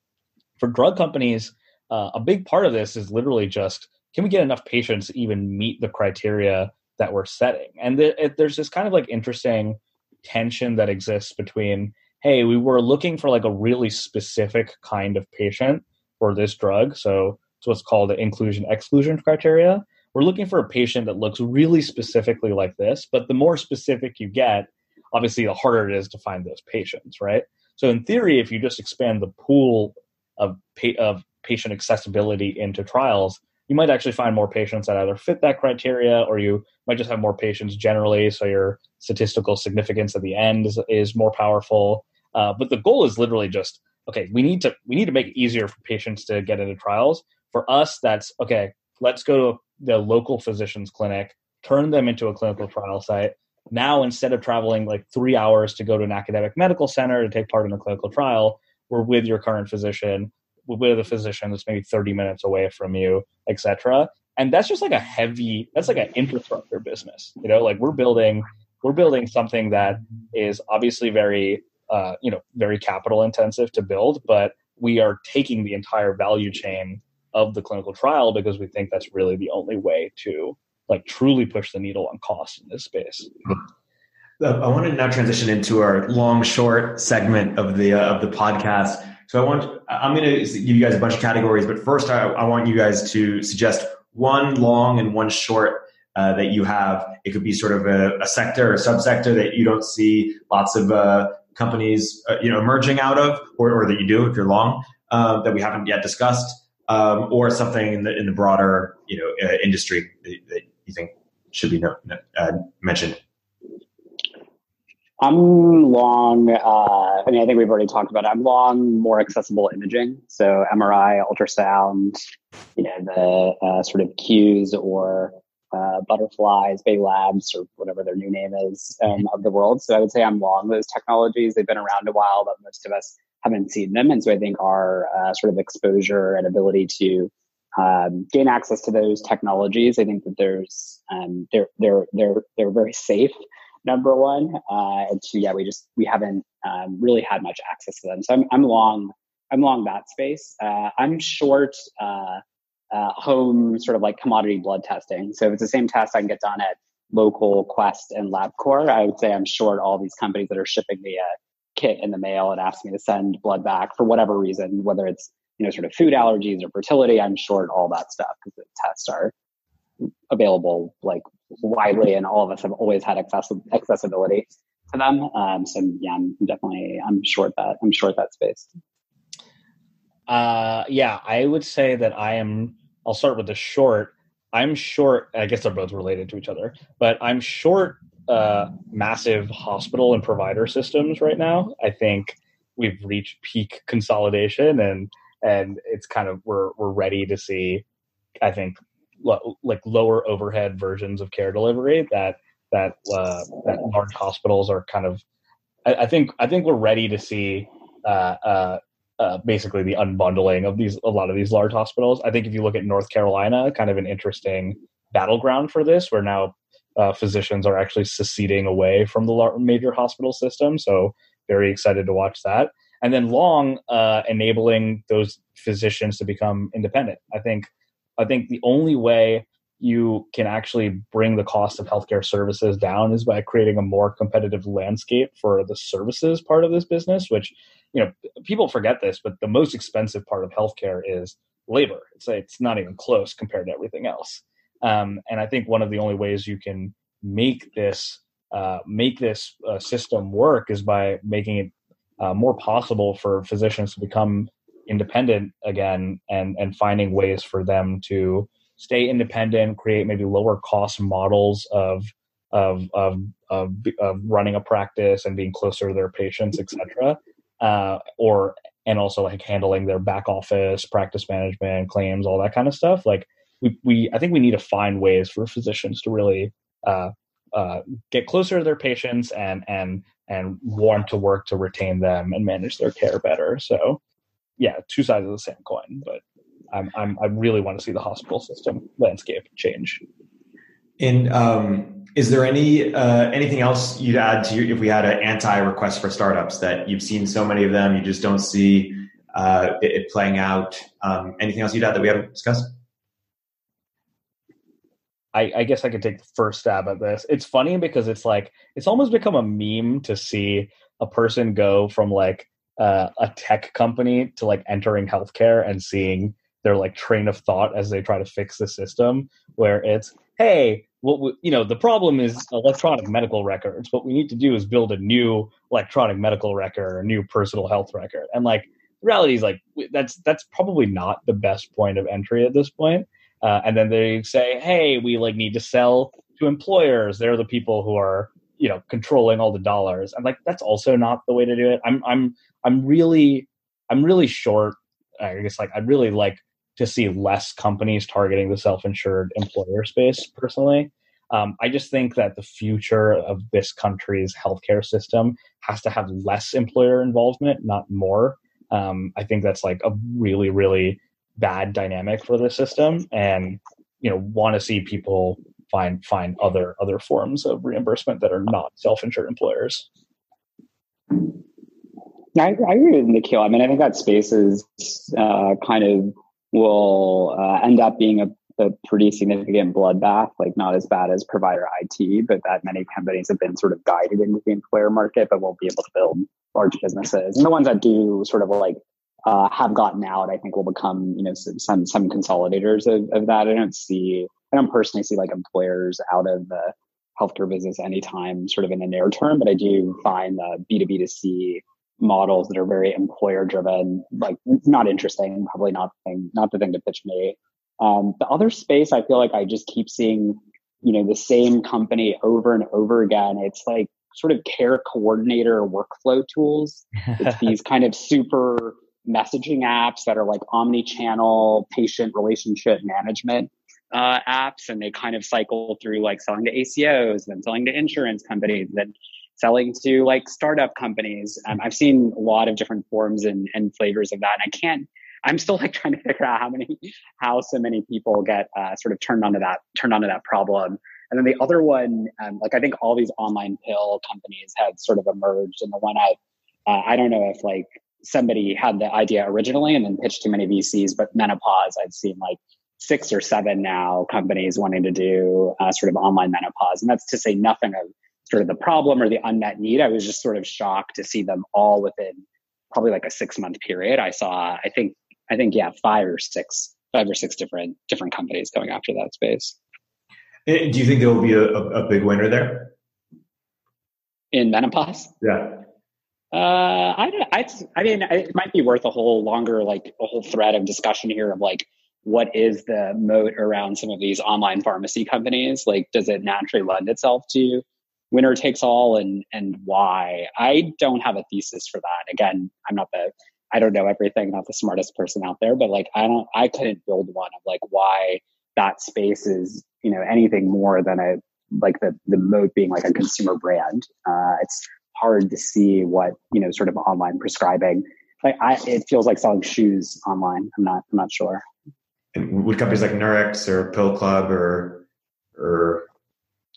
for drug companies uh, a big part of this is literally just can we get enough patients to even meet the criteria that we're setting? And it, there's this kind of like interesting tension that exists between hey we were looking for like a really specific kind of patient for this drug so it's what's called the inclusion exclusion criteria. We're looking for a patient that looks really specifically like this but the more specific you get obviously the harder it is to find those patients right? So in theory if you just expand the pool of, of patient accessibility into trials, you might actually find more patients that either fit that criteria or you might just have more patients generally so your statistical significance at the end is, is more powerful. Uh, but the goal is literally just okay we need to we need to make it easier for patients to get into trials. For us that's okay let's go to the local physician's clinic turn them into a clinical trial site. Now instead of traveling like three hours to go to an academic medical center to take part in a clinical trial we're with your current physician with a physician that's maybe 30 minutes away from you etc and that's just like a heavy that's like an infrastructure business you know like we're building we're building something that is obviously very uh, you know very capital intensive to build but we are taking the entire value chain of the clinical trial because we think that's really the only way to like truly push the needle on cost in this space i want to now transition into our long short segment of the uh, of the podcast so i want i'm going to give you guys a bunch of categories but first I, I want you guys to suggest one long and one short uh, that you have. It could be sort of a, a, sector or subsector that you don't see lots of uh, companies, uh, you know, emerging out of, or, or, that you do if you're long, uh, that we haven't yet discussed, um, or something in the in the broader, you know, uh, industry that, that, you think should be no, uh, mentioned. I'm long. I mean, I think we've already talked about it. I'm long more accessible imaging, so MRI, ultrasound, you know, the sort of cues or uh, Butterflies, Bay Labs, or whatever their new name is um, of the world. So I would say I'm long those technologies. They've been around a while, but most of us haven't seen them. And so I think our uh, sort of exposure and ability to um, gain access to those technologies, I think that there's um, they're they're they're they're very safe. Number one, uh, and two, yeah, we just we haven't um, really had much access to them. So I'm I'm long I'm long that space. Uh, I'm short uh, uh, home sort of like commodity blood testing. So if it's the same test I can get done at local Quest and LabCorp, I would say I'm short all these companies that are shipping the kit in the mail and ask me to send blood back for whatever reason, whether it's you know sort of food allergies or fertility. I'm short all that stuff because the tests are available like widely, and all of us have always had access- accessibility to them. Um, so yeah, I'm definitely I'm short that I'm short that space. Uh, yeah, I would say that I am. I'll start with the short. I'm short. I guess they're both related to each other, but I'm short uh, massive hospital and provider systems right now. I think we've reached peak consolidation, and and it's kind of we're we're ready to see. I think like lower overhead versions of care delivery that that uh, that large hospitals are kind of. I, I think I think we're ready to see uh, uh, uh, basically the unbundling of these a lot of these large hospitals. I think if you look at North Carolina, kind of an interesting battleground for this, where now uh, physicians are actually seceding away from the major hospital system. So very excited to watch that. And then long uh, enabling those physicians to become independent. I think I think the only way you can actually bring the cost of healthcare services down is by creating a more competitive landscape for the services part of this business, which you know people forget this but the most expensive part of healthcare is labor. It's it's not even close compared to everything else. Um, and i think one of the only ways you can make this uh, make this uh, system work is by making it uh, more possible for physicians to become independent again and and finding ways for them to stay independent create maybe lower cost models of of of, of, of running a practice and being closer to their patients etc uh, or and also like handling their back office, practice management, claims, all that kind of stuff. Like we, we I think we need to find ways for physicians to really uh, uh, get closer to their patients and and and want to work to retain them and manage their care better. So yeah, two sides of the same coin, but I'm, I'm I really want to see the hospital system landscape change. And um, is there any uh, anything else you'd add to your, if we had an anti-request for startups that you've seen so many of them, you just don't see uh, it, it, playing out? Um, anything else you'd add that we haven't discussed? I, I, guess I could take the first stab at this. It's funny because it's like it's almost become a meme to see a person go from like uh, a tech company to like entering healthcare and seeing their like train of thought as they try to fix the system. Where it's hey, what we, you know the problem is electronic medical records what we need to do is build a new electronic medical record a new personal health record and like reality is like that's that's probably not the best point of entry at this point uh, and then they say, "Hey, we like need to sell to employers. They're the people who are you know controlling all the dollars." And like that's also not the way to do it. I'm I'm I'm really I'm really short. I guess like I'd really like to see less companies targeting the self-insured employer space personally. Um, I just think that the future of this country's healthcare system has to have less employer involvement, not more. Um, I think that's like a really, really bad dynamic for the system, and you know, want to see people find find other other forms of reimbursement that are not self-insured employers. I, I agree with Nikhil. I mean, I think that space is uh, kind of will uh, end up being a a pretty significant bloodbath, like not as bad as provider IT, but that many companies have been sort of guided into the employer market, but won't be able to build large businesses. And the ones that do sort of like uh, have gotten out, I think will become, you know, some, some consolidators of, of that. I don't see, I don't personally see like employers out of the healthcare business anytime sort of in the near term, but I do find the B2B2C models that are very employer driven, like not interesting, probably not the thing, not the thing to pitch me. Um, the other space, I feel like I just keep seeing, you know, the same company over and over again. It's like sort of care coordinator workflow tools. It's these kind of super messaging apps that are like omni-channel patient relationship management uh, apps, and they kind of cycle through like selling to ACOs, then selling to insurance companies, then selling to like startup companies. Um, I've seen a lot of different forms and, and flavors of that, and I can't I'm still like trying to figure out how many, how so many people get uh, sort of turned onto that, turned onto that problem. And then the other one, um, like I think all these online pill companies had sort of emerged, and the one I, uh, I don't know if like somebody had the idea originally and then pitched to many VCs, but menopause, I've seen like six or seven now companies wanting to do uh, sort of online menopause, and that's to say nothing of sort of the problem or the unmet need. I was just sort of shocked to see them all within probably like a six month period. I saw, I think I think yeah, five or six, five or six different different companies going after that space. Eh, do you think there will be a, a big winner there in menopause? Yeah. Uh, I. I, I mean, it might be worth a whole longer, like a whole thread of discussion here of like what is the moat around some of these online pharmacy companies? Like, does it naturally lend itself to winner takes all, and and why? I don't have a thesis for that. Again, I'm not the I don't know everything, not the smartest person out there, but like I don't, I couldn't build one of like why that space is, you know, anything more than a like the the moat being like a consumer brand. Uh, it's hard to see what you know, sort of online prescribing. Like I, it feels like selling shoes online. I'm not, I'm not sure. Would companies like Nurx or Pill Club or or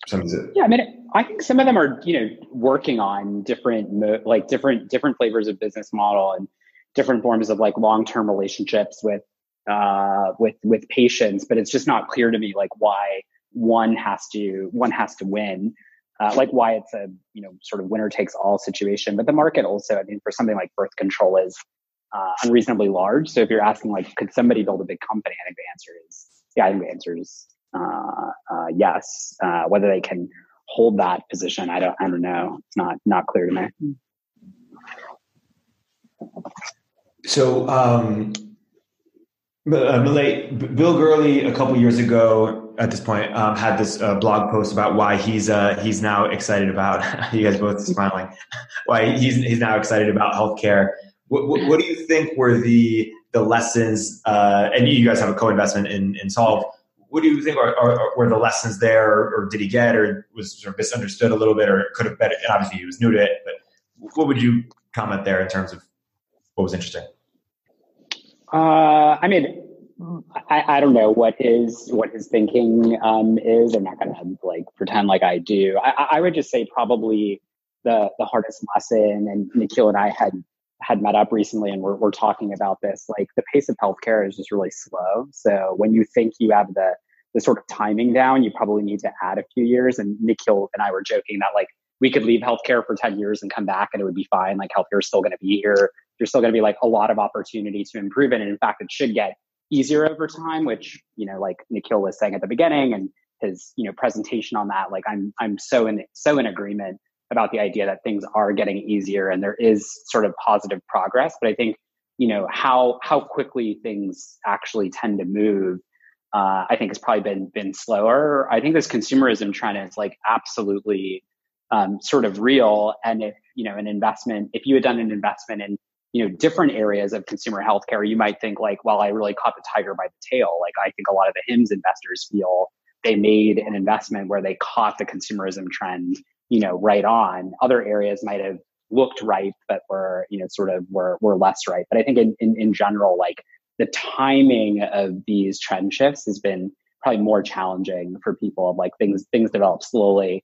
some of? Yeah, I mean, I think some of them are you know working on different like different different flavors of business model and different forms of like long-term relationships with uh, with with patients, but it's just not clear to me like why one has to one has to win. Uh, like why it's a you know sort of winner takes all situation, but the market also, I mean, for something like birth control is uh, unreasonably large. So if you're asking like, could somebody build a big company? I think the answer is yeah. I think the answer is uh, uh, yes. Uh, whether they can hold that position, I don't. I don't know. It's not not clear to me. So, um, uh, Bill Gurley, a couple years ago at this point, um, had this uh, blog post about why he's uh, he's now excited about. you guys both smiling. why he's he's now excited about healthcare. What, what, what do you think were the the lessons? Uh, and you guys have a co-investment in in Solv. What do you think are, are, were the lessons there, or, did he get, or was sort of misunderstood a little bit, or could have been? Obviously, he was new to it, but what would you comment there in terms of what was interesting? Uh, I mean, I, I, don't know what his what his thinking um, is. I'm not going to like pretend like I do. I, I, would just say probably the the hardest lesson. And Nikhil and I had had met up recently, and we're we're talking about this. Like the pace of healthcare is just really slow. So when you think you have the the sort of timing down, you probably need to add a few years. And Nikhil and I were joking that like we could leave healthcare for 10 years and come back and it would be fine. Like healthcare is still going to be here there's still going to be like a lot of opportunity to improve it. And in fact, it should get easier over time, which, you know, like Nikhil was saying at the beginning and his, you know, presentation on that, like I'm, I'm so in, so in agreement about the idea that things are getting easier and there is sort of positive progress. But I think, you know, how, how quickly things actually tend to move uh, I think has probably been been slower. I think this consumerism trend is like absolutely um, sort of real. And if you know an investment, if you had done an investment in you know different areas of consumer healthcare, you might think like, well, I really caught the tiger by the tail. Like I think a lot of the Hims investors feel they made an investment where they caught the consumerism trend, you know, right on. Other areas might have looked right, but were, you know, sort of were, were less right. But I think in, in, in general, like the timing of these trend shifts has been probably more challenging for people. Like things, things develop slowly.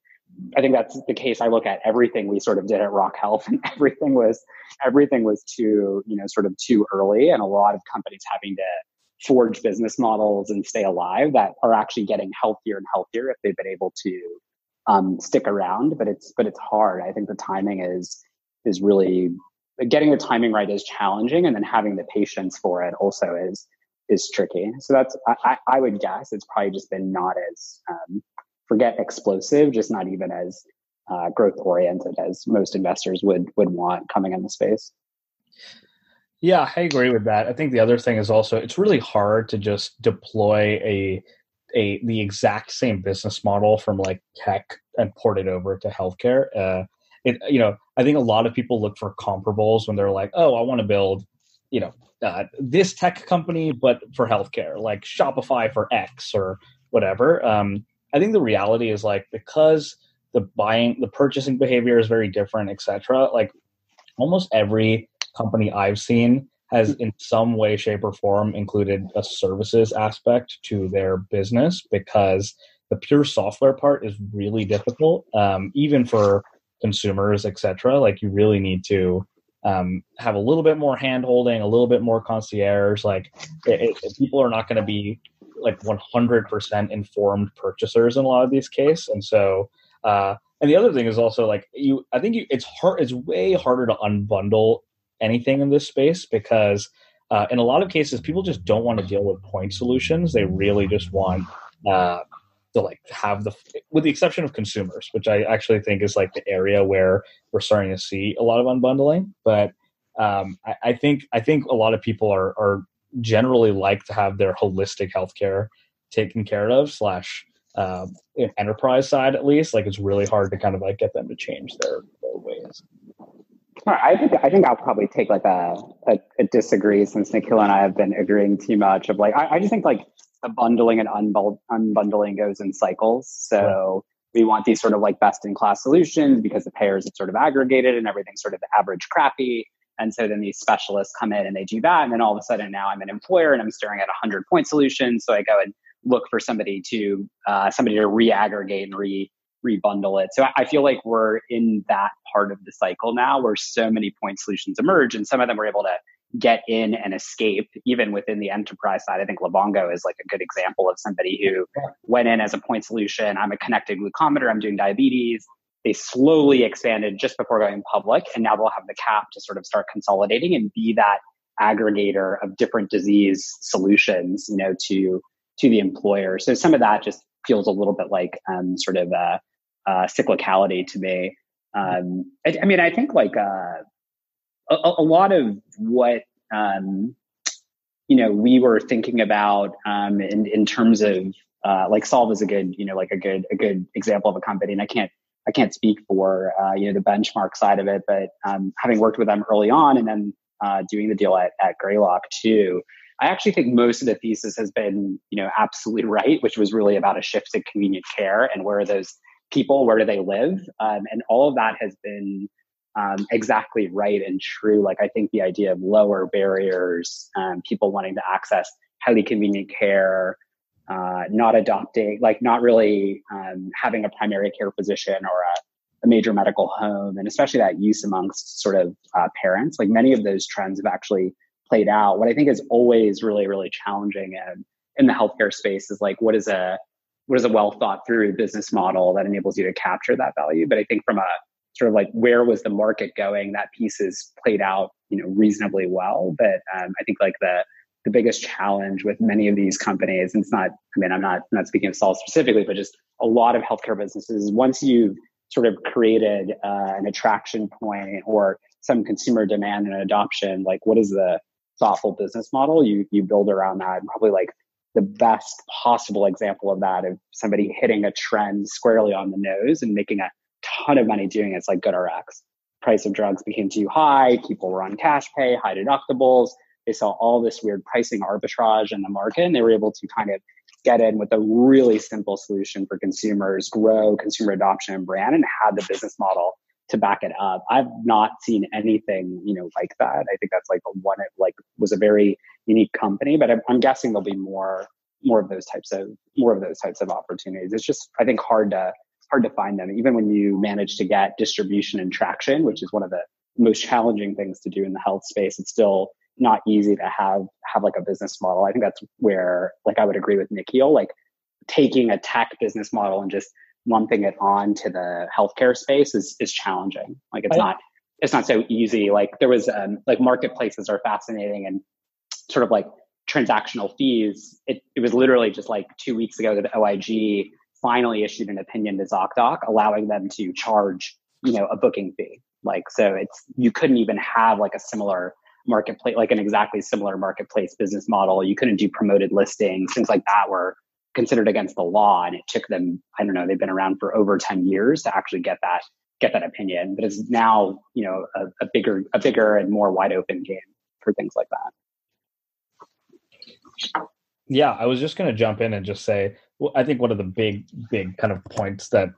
I think that's the case. I look at everything we sort of did at Rock Health and everything was, everything was too, you know, sort of too early and a lot of companies having to forge business models and stay alive that are actually getting healthier and healthier if they've been able to um, stick around. But it's but it's hard. I think the timing is is really getting the timing right is challenging, and then having the patience for it also is is tricky. So that's I, I would guess it's probably just been not as um, forget explosive, just not even as uh, growth oriented as most investors would would want coming in the space. Yeah, I agree with that. I think the other thing is also it's really hard to just deploy a a the exact same business model from like tech and port it over to healthcare. Uh, it you know I think a lot of people look for comparables when they're like, oh, I want to build you know uh, this tech company but for healthcare, like Shopify for X or whatever. Um, I think the reality is like because the buying the purchasing behavior is very different, etc. Like almost every company I've seen has in some way, shape, or form included a services aspect to their business because the pure software part is really difficult, um, even for consumers, etc. Like you really need to um, have a little bit more hand holding, a little bit more concierge. Like it, it, people are not going to be like 100% informed purchasers in a lot of these cases, and so. Uh, and the other thing is also like you. I think you, it's hard. It's way harder to unbundle anything in this space because uh, in a lot of cases people just don't want to deal with point solutions. They really just want uh, to like have the with the exception of consumers which i actually think is like the area where we're starting to see a lot of unbundling. But um, I, I, think i think a lot of people are are generally like to have their holistic healthcare taken care of slash uh, enterprise side at least. Like it's really hard to kind of like get them to change their, their ways I think I think I'll probably take like a, a, a, disagree since Nikhil and I have been agreeing too much of like I, I just think like the bundling and unbundling, unbundling goes in cycles. So we want these sort of like best in class solutions because the payers have sort of aggregated and everything's sort of average crappy. And so then these specialists come in and they do that. And then all of a sudden now I'm an employer and I'm staring at a hundred point solution. So I go and look for somebody to, uh, somebody to re-aggregate and re, rebundle it. So I feel like we're in that part of the cycle now where so many point solutions emerge and some of them were able to get in and escape even within the enterprise side. I think Livongo is like a good example of somebody who went in as a point solution. I'm a connected glucometer. I'm doing diabetes. They slowly expanded just before going public and now they'll have the cap to sort of start consolidating and be that aggregator of different disease solutions, you know, to to the employer. So some of that just feels a little bit like um, sort of a, a cyclicality to me. Um, I, I, mean, I think like uh, a, a, lot of what um, you know we were thinking about um, in in terms of uh, like Solv is a good you know like a good a good example of a company, and I can't I can't speak for uh, you know the benchmark side of it, but um, having worked with them early on and then uh, doing the deal at, at Greylock too, I actually think most of the thesis has been, you know, absolutely right, which was really about a shift to convenient care and where are those people, where do they live? Um, and all of that has been um, exactly right and true. Like I think the idea of lower barriers, um, people wanting to access highly convenient care, uh, not adopting, like not really um, having a primary care physician or a, a, major medical home, and especially that use amongst sort of uh, parents. Like many of those trends have actually played out. What I think is always really, really challenging in, in the healthcare space is like, what is a, what is a well thought through business model that enables you to capture that value? But I think from a sort of like where was the market going, that piece is played out, you know, reasonably well. But um, I think like the the biggest challenge with many of these companies, and it's not, I mean, I'm not I'm not speaking of Solv specifically, but just a lot of healthcare businesses, once you've sort of created uh, an attraction point or some consumer demand and adoption, like what is the thoughtful business model, you you build around that. And probably like the best possible example of that of somebody hitting a trend squarely on the nose and making a ton of money doing it. It's like GoodRx. Price of drugs became too high. People were on cash pay, high deductibles. They saw all this weird pricing arbitrage in the market and they were able to kind of get in with a really simple solution for consumers, grow consumer adoption and brand and had the business model to back it up. I've not seen anything, you know, like that. I think that's like one, of like was a very unique company, but I'm, I'm guessing there'll be more, more of those types of, more of those types of opportunities. It's just, I think hard to, hard to find them. Even when you manage to get distribution and traction, which is one of the most challenging things to do in the health space, it's still not easy to have, have like a business model. I think that's where, like, I would agree with Nikhil, like taking a tech business model and just lumping it on to the healthcare space is is challenging. Like it's I, not it's not so easy. Like there was um, like marketplaces are fascinating and sort of like transactional fees. It it was literally just like two weeks ago that OIG finally issued an opinion to ZocDoc allowing them to charge you know a booking fee. Like so it's you couldn't even have like a similar marketplace like an exactly similar marketplace business model. You couldn't do promoted listings, things like that were considered against the law and it took them i don't know they've been around for over 10 years to actually get that get that opinion but it's now you know a, a bigger a bigger and more wide open game for things like that. Yeah i was just going to jump in and just say well, i think one of the big big kind of points that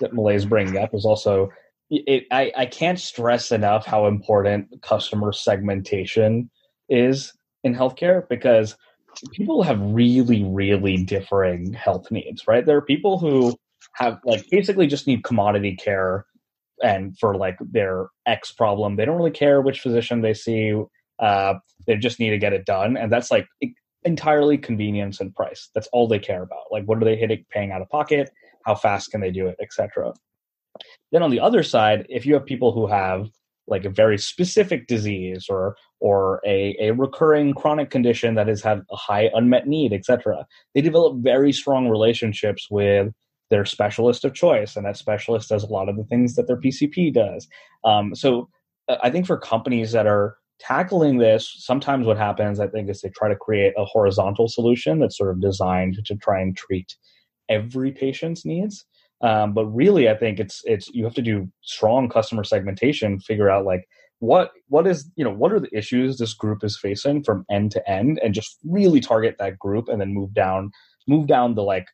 that malay's bringing up is also it, I, I can't stress enough how important customer segmentation is in healthcare because people have really, really differing health needs, right? There are people who have like basically just need commodity care and for like their X problem, they don't really care which physician they see. Uh, they just need to get it done. And that's like entirely convenience and price. That's all they care about. Like, what are they hitting, paying out of pocket? How fast can they do it, etc. Then on the other side, if you have people who have like a very specific disease or or a, a recurring chronic condition that has had a high unmet need, etc. They develop very strong relationships with their specialist of choice, and that specialist does a lot of the things that their PCP does. Um, so uh, I think for companies that are tackling this, sometimes what happens, I think, is they try to create a horizontal solution that's sort of designed to try and treat every patient's needs. Um, but really, I think it's it's you have to do strong customer segmentation, figure out like what what is you know what are the issues this group is facing from end to end, and just really target that group, and then move down move down the like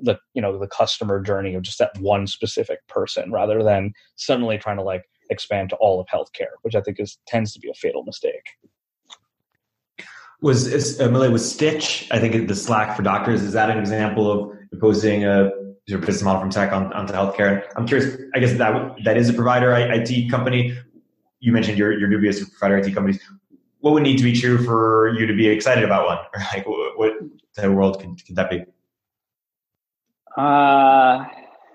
the you know the customer journey of just that one specific person, rather than suddenly trying to like expand to all of healthcare, which I think is tends to be a fatal mistake. Was is, uh, was Stitch? I think the Slack for doctors is that an example of imposing a your business model from tech on, onto healthcare. I'm curious. I guess that that is a provider IT company. You mentioned your your dubious provider IT companies. What would need to be true for you to be excited about one, or like what, type of world could, could that be? Uh,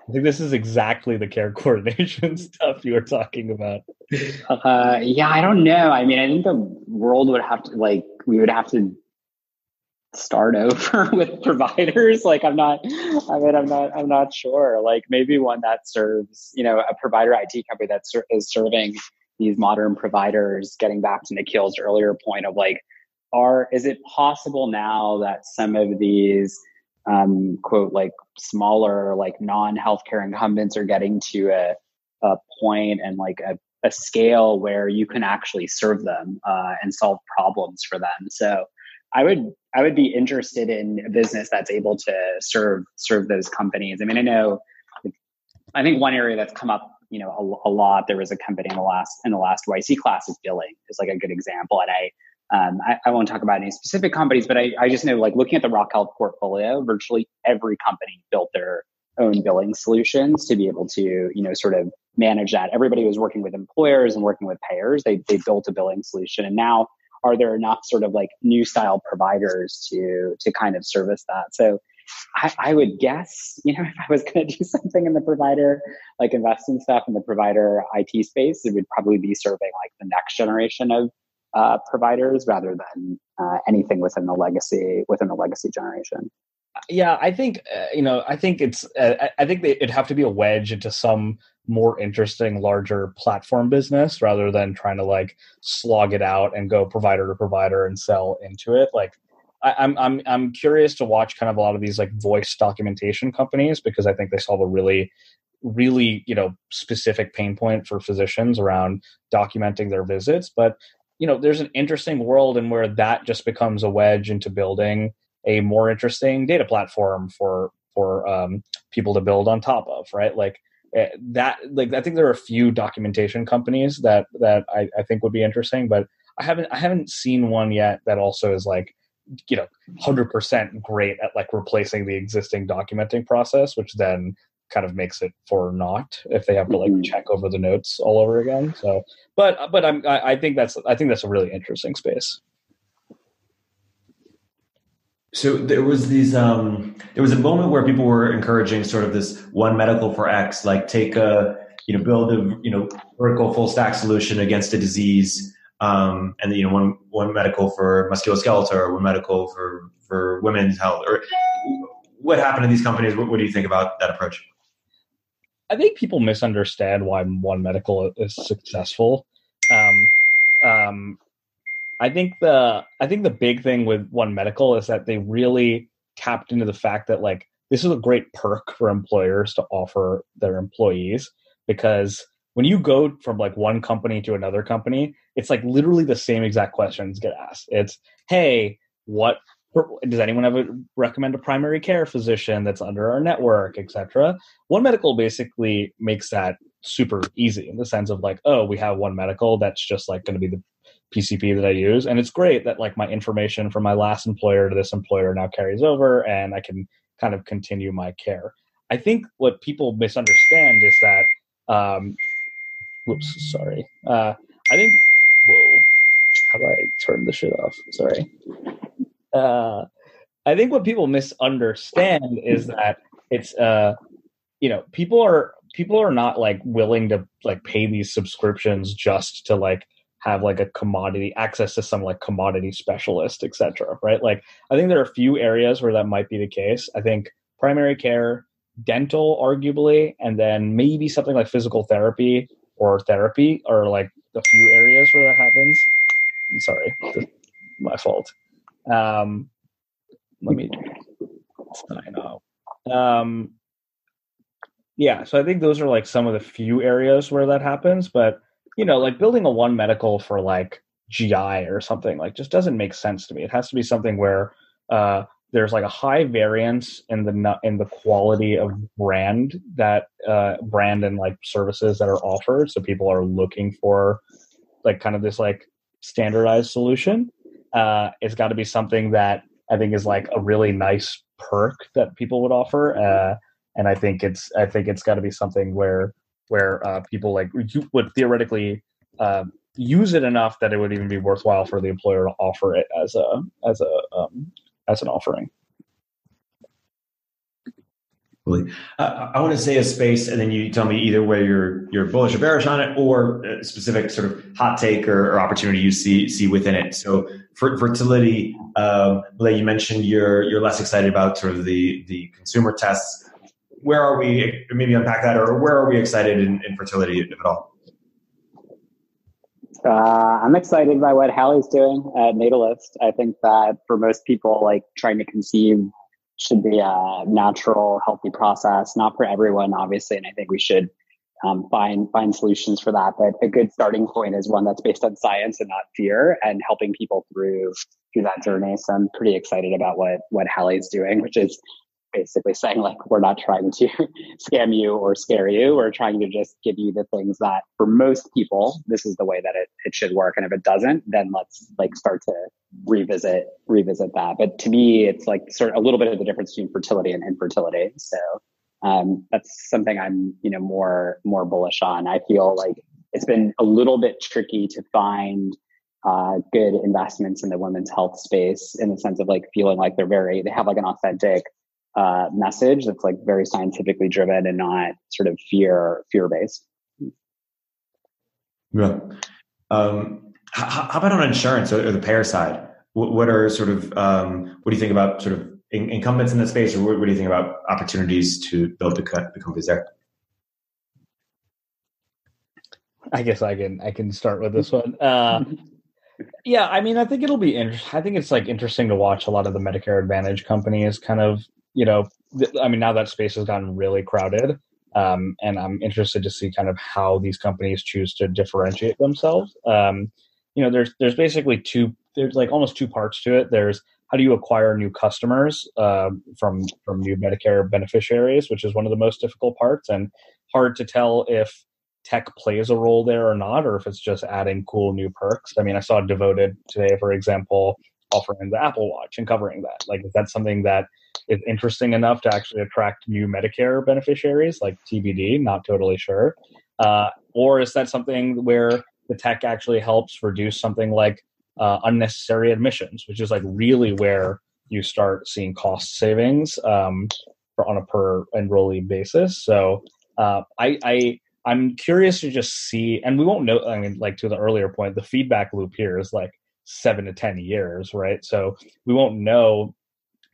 I think this is exactly the care coordination stuff you were talking about. Uh, yeah, I don't know. I mean, I think the world would have to like we would have to start over with providers. Like i'm not i mean i'm not i'm not sure. Like maybe one that serves you know a provider it company that ser- is serving these modern providers getting back to nikhil's earlier point of like are is it possible now that some of these um, quote like smaller like non-healthcare incumbents are getting to a, a point and like a, a scale where you can actually serve them uh, and solve problems for them? So I would I would be interested in a business that's able to serve serve those companies. I mean, I know, I think one area that's come up, you know, a, a lot. There was a company in the last in the last YC class is billing is like a good example, and I. Um, I, I, won't talk about any specific companies, but I, I just know, like looking at the Rock Health portfolio, virtually every company built their own billing solutions to be able to, you know, sort of manage that. Everybody was working with employers and working with payers. They they built a billing solution, and now are there enough sort of like new style providers to to kind of service that? So I, I would guess you know if i was going to do something in the provider like investing stuff in the provider it space it would probably be serving like the next generation of uh, providers rather than uh, anything within the legacy within the legacy generation. Yeah i think uh, you know i think it's uh, i think it'd have to be a wedge into some more interesting larger platform business rather than trying to like slog it out and go provider to provider and sell into it. Like I, I'm I'm I'm curious to watch kind of a lot of these like voice documentation companies because I think they solve a really really you know specific pain point for physicians around documenting their visits. But you know there's an interesting world in where that just becomes a wedge into building a more interesting data platform for for um, people to build on top of right? Like that like i think there are a few documentation companies that that I, I think would be interesting but i haven't i haven't seen one yet that also is like you know 100% great at like replacing the existing documenting process which then kind of makes it for not if they have to like mm-hmm. check over the notes all over again. So, but but I'm I, I think that's I think that's a really interesting space. So there was these um there was a moment where people were encouraging sort of this one medical for X, like take a you know build a you know vertical full stack solution against a disease. Um, and you know one one medical for musculoskeletal or one medical for for women's health or what happened in these companies what, what do you think about that approach I think people misunderstand why One Medical is successful. Um, um, I think the I think the big thing with One Medical is that they really tapped into the fact that like this is a great perk for employers to offer their employees because when you go from like one company to another company, it's like literally the same exact questions get asked. It's hey, what does anyone have a recommend a primary care physician that's under our network etc one medical basically makes that super easy in the sense of like oh we have one medical that's just like going to be the pcp that i use. And it's great that like my information from my last employer to this employer now carries over and i can kind of continue my care. I think what people misunderstand is that um whoops sorry. Uh i think whoa how do i turn the shit off? Sorry. Uh, I think what people misunderstand is that it's uh, you know, people are people are not like willing to like pay these subscriptions just to like have like a commodity access to some like commodity specialist, etc. Right? Like I think there are a few areas where that might be the case. I think primary care, dental, arguably, and then maybe something like physical therapy or therapy are like the few areas where that happens. Sorry, my fault. Um, let me sign off. Um, yeah, so I think those are like some of the few areas where that happens, but you know, like building a one medical for like GI or something like just doesn't make sense to me. It has to be something where uh, there's like a high variance in the in the quality of brand that uh, brand and like services that are offered. So people are looking for like kind of this like standardized solution uh, it's got to be something that I think is like a really nice perk that people would offer. Uh, and I think it's I think it's got to be something where where uh, people like would theoretically uh, use it enough that it would even be worthwhile for the employer to offer it as a as a um, as an offering. Uh, I want to say a space, and then you tell me either way you're you're bullish or bearish on it, or a specific sort of hot take or, or opportunity you see see within it. So, for fertility, um, you mentioned you're you're less excited about sort of the the consumer tests. Where are we? Maybe unpack that, or where are we excited in, in fertility, if at all? Uh, I'm excited by what Halle's doing at Natalist. I think that for most people, like trying to conceive should be a natural, healthy process. Not for everyone, obviously, and I think we should um, find find solutions for that. But a good starting point is one that's based on science and not fear, and helping people through through that journey. So I'm pretty excited about what what Halle's doing, which is basically saying like we're not trying to scam you or scare you. We're trying to just give you the things that for most people this is the way that it, it should work. And if it doesn't then let's like start to revisit revisit that. But to me it's like sort of a little bit of the difference between fertility and infertility. So um, that's something i'm you know more more bullish on. I feel like it's been a little bit tricky to find uh, good investments in the women's health space in the sense of like feeling like they're very they have like an authentic uh, message that's like very scientifically driven and not sort of fear fear based. Yeah. Um, how, how, about on insurance or, the payer side? What, what are sort of um, what do you think about sort of in, incumbents in the space, or what, what, do you think about opportunities to build the, the companies there? I guess I can I can start with this one. Uh, Yeah, I mean, I think it'll be interesting. I think it's like interesting to watch a lot of the Medicare Advantage companies kind of, you know, th- I mean, now that space has gotten really crowded, um, and I'm interested to see kind of how these companies choose to differentiate themselves. Um, you know, there's there's basically two, there's like almost two parts to it. There's how do you acquire new customers uh, from from new Medicare beneficiaries, which is one of the most difficult parts, and hard to tell if tech plays a role there or not, or if it's just adding cool new perks. I mean, I saw Devoted today, for example, offering the Apple Watch and covering that. Like, is that something that is interesting enough to actually attract new Medicare beneficiaries? Like TBD, not totally sure. Uh, or is that something where the tech actually helps reduce something like uh, unnecessary admissions, which is like really where you start seeing cost savings um, on a per enrollee basis. So uh, I, I I'm curious to just see, and we won't know. I mean, like to the earlier point, the feedback loop here is like seven to ten years, right? So we won't know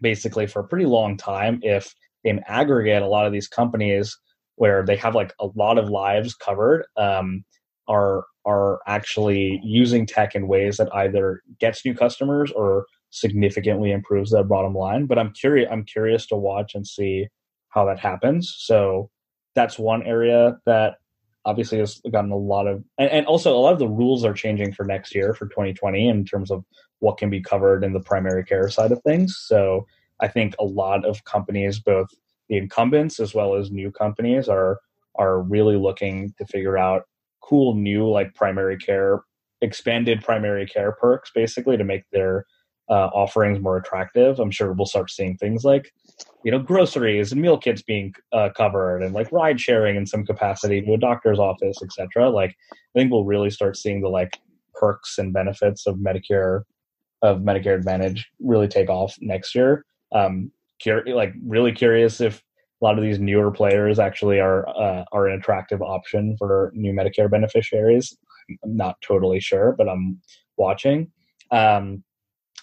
basically for a pretty long time if in aggregate a lot of these companies where they have like a lot of lives covered um, are are actually using tech in ways that either gets new customers or significantly improves their bottom line. But I'm curious. I'm curious to watch and see how that happens. So that's one area that obviously has gotten a lot of and, and, also a lot of the rules are changing for next year for 2020 in terms of what can be covered in the primary care side of things so i think a lot of companies both the incumbents as well as new companies are are really looking to figure out cool new like primary care expanded primary care perks basically to make their uh, offerings more attractive. I'm sure we'll start seeing things like, you know, groceries and meal kits being uh, covered, and like ride sharing in some capacity to a doctor's office, etc. Like, I think we'll really start seeing the like perks and benefits of Medicare of Medicare Advantage really take off next year. Um, cur- like really curious if a lot of these newer players actually are uh, are an attractive option for new Medicare beneficiaries. I'm not totally sure, but I'm watching. Um,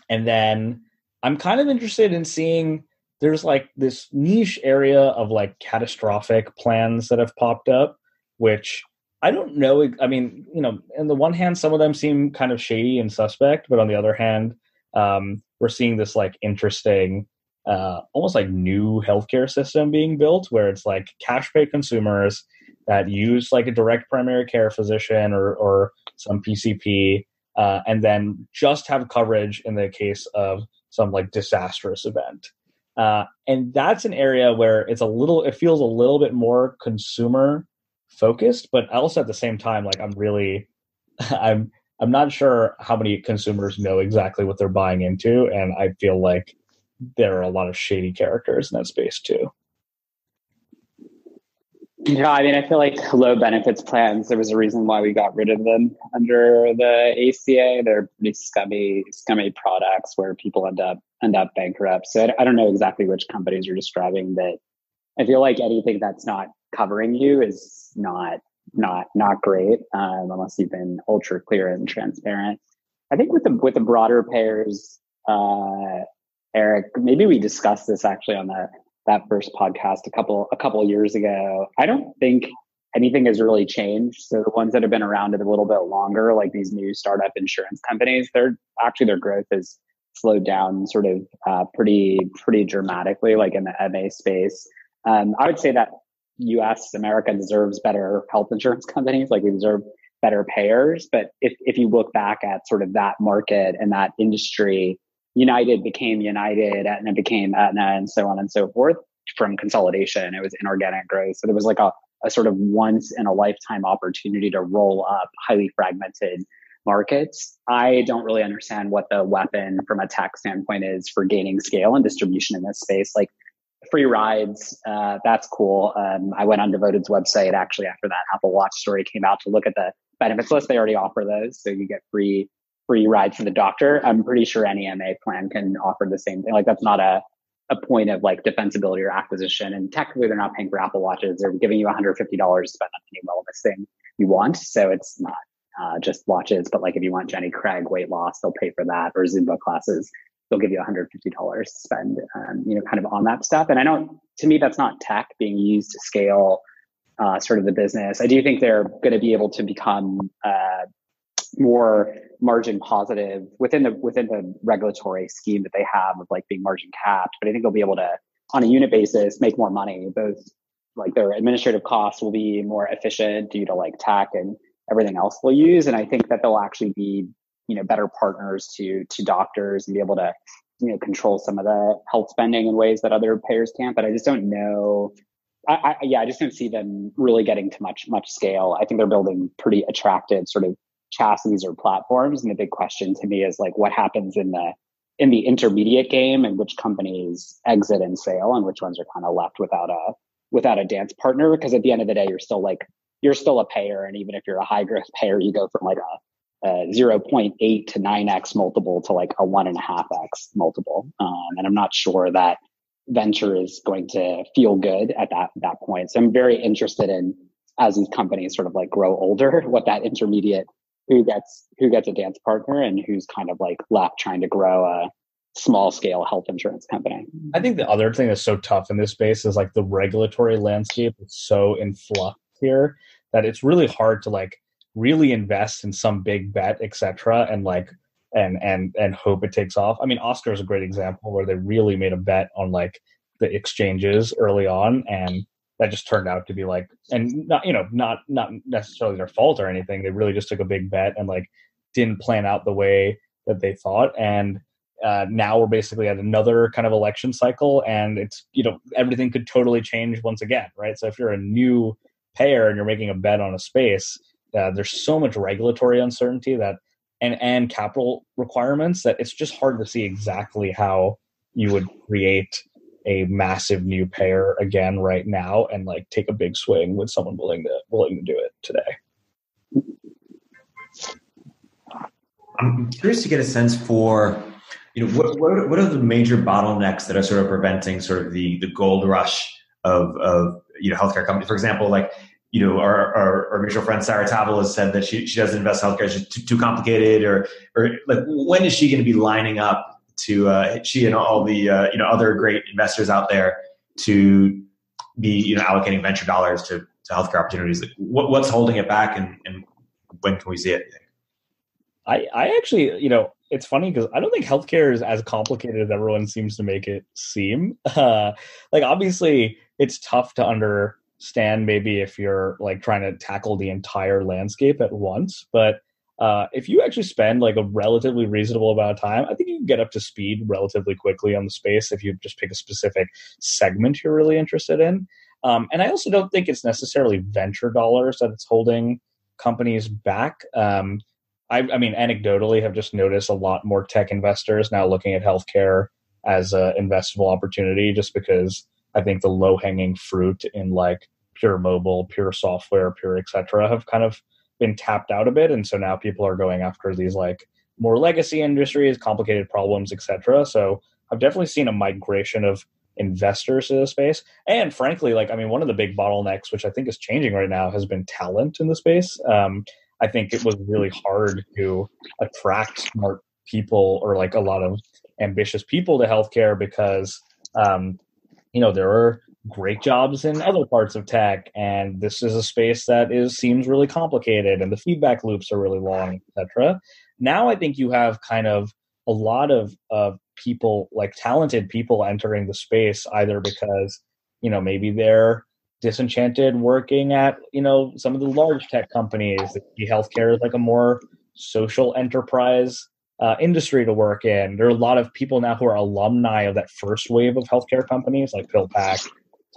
and then I'm kind of interested in seeing there's like this niche area of like catastrophic plans that have popped up, which I don't know. I mean, you know, on the one hand, some of them seem kind of shady and suspect, but on the other hand, um, we're seeing this like interesting, uh, almost like new healthcare system being built where it's like cash pay consumers that use like a direct primary care physician or, or some PCP uh, and then just have coverage in the case of some like disastrous event. Uh, and that's an area where it's a little, it feels a little bit more consumer focused, but also at the same time, like I'm really, I'm, I'm not sure how many consumers know exactly what they're buying into, and I feel like there are a lot of shady characters in that space too. Yeah, I mean, I feel like low benefits plans. There was a reason why we got rid of them under the ACA. They're pretty scummy, scummy products where people end up end up bankrupt. So I, don't know exactly which companies you're describing, but I feel like anything that's not covering you is not not not great um, unless you've been ultra clear and transparent. I think with the with the broader payers, uh, Erik, maybe we discussed this actually on the that first podcast a couple a couple years ago. I don't think anything has really changed. So the ones that have been around it a little bit longer, like these new startup insurance companies, they're actually their growth has slowed down sort of uh, pretty pretty dramatically, like in the MA space. Um, I would say that U.S. America deserves better health insurance companies, like we deserve better payers. But if if you look back at sort of that market and that industry, United became United, Aetna became Aetna, and so on and so forth from consolidation. It was inorganic growth. So there was like a, a sort of once in a lifetime opportunity to roll up highly fragmented markets. I don't really understand what the weapon from a tech standpoint is for gaining scale and distribution in this space. Like free rides, uh, that's cool. Um, I went on Devoted's website actually after that Apple Watch story came out to look at the benefits list. They already offer those. So you get free free rides to the doctor, I'm pretty sure any MA plan can offer the same thing. Like that's not a a point of like defensibility or acquisition. And technically, they're not paying for Apple Watches. They're giving you $150 to spend on any wellness thing you want. So it's not uh, just watches, but like if you want Jenny Craig weight loss, they'll pay for that, or Zumba classes, they'll give you $150 to spend, um, you know, kind of on that stuff. And I don't, to me, that's not tech being used to scale uh, sort of the business. I do think they're going to be able to become uh, more margin positive within the within the regulatory scheme that they have of like being margin capped. But I think they'll be able to, on a unit basis, make more money. Both like their administrative costs will be more efficient due to like tech and everything else they'll use. And I think that they'll actually be, you know, better partners to to doctors and be able to, you know, control some of the health spending in ways that other payers can't. But I just don't know. I, I, yeah, I just don't see them really getting to much much scale. I think they're building pretty attractive sort of chassis or platforms. And the big question to me is like, what happens in the in the intermediate game, and which companies exit and sale, and which ones are kind of left without a without a dance partner? Because at the end of the day, you're still like you're still a payer. And even if you're a high growth payer, you go from like a, a 0.8 to 9x multiple to like a one and a half x multiple. Um, and I'm not sure that venture is going to feel good at that, that point. So I'm very interested in as these companies sort of like grow older, what that intermediate who gets who gets a dance partner and who's kind of like left trying to grow a small scale health insurance company. I think the other thing that's so tough in this space is like the regulatory landscape is so in flux here that it's really hard to like really invest in some big bet, etc., and like and and and hope it takes off. I mean, Oscar is a great example where they really made a bet on like the exchanges early on, and that just turned out to be like, and not you know not not necessarily their fault or anything. They really just took a big bet and like didn't plan out the way that they thought, and uh, now we're basically at another kind of election cycle, and it's you know everything could totally change once again, right? So if you're a new payer and you're making a bet on a space, uh, there's so much regulatory uncertainty that and and capital requirements that it's just hard to see exactly how you would create a massive new payer again right now and like take a big swing with someone willing to willing to do it today. I'm curious to get a sense for you know what what what are the major bottlenecks that are sort of preventing sort of the the gold rush of of you know healthcare companies. For example, like you know our our, our mutual friend Sarah Tavel has said that she she doesn't invest in healthcare; it's too, too complicated. Or or like when is she going to be lining up to uh, she and all the uh, you know other great investors out there to be you know allocating venture dollars to to healthcare opportunities? Like, what, what's holding it back, and, and when can we see it? I, I actually, you know, it's funny because I don't think healthcare is as complicated as everyone seems to make it seem. Uh, like, obviously, it's tough to understand maybe if you're like trying to tackle the entire landscape at once, but uh, if you actually spend like a relatively reasonable amount of time, I think you can get up to speed relatively quickly on the space if you just pick a specific segment you're really interested in. Um, and I also don't think it's necessarily venture dollars that it's holding companies back. Um, I, I, mean, anecdotally, have just noticed a lot more tech investors now looking at healthcare as an investable opportunity, just because I think the low hanging fruit in like pure mobile, pure software, pure etc. have kind of been tapped out a bit, and so now people are going after these like more legacy industries, complicated problems, etc. So I've definitely seen a migration of investors to the space, and frankly, like I mean, one of the big bottlenecks, which I think is changing right now, has been talent in the space. Um, I think it was really hard to attract smart people or like a lot of ambitious people to healthcare because um, you know there are great jobs in other parts of tech and this is a space that is seems really complicated and the feedback loops are really long etc now i think you have kind of a lot of of people like talented people entering the space either because you know maybe they're disenchanted working at you know some of the large tech companies. The healthcare is like a more social enterprise uh, industry to work in. There are a lot of people now who are alumni of that first wave of healthcare companies like PillPack,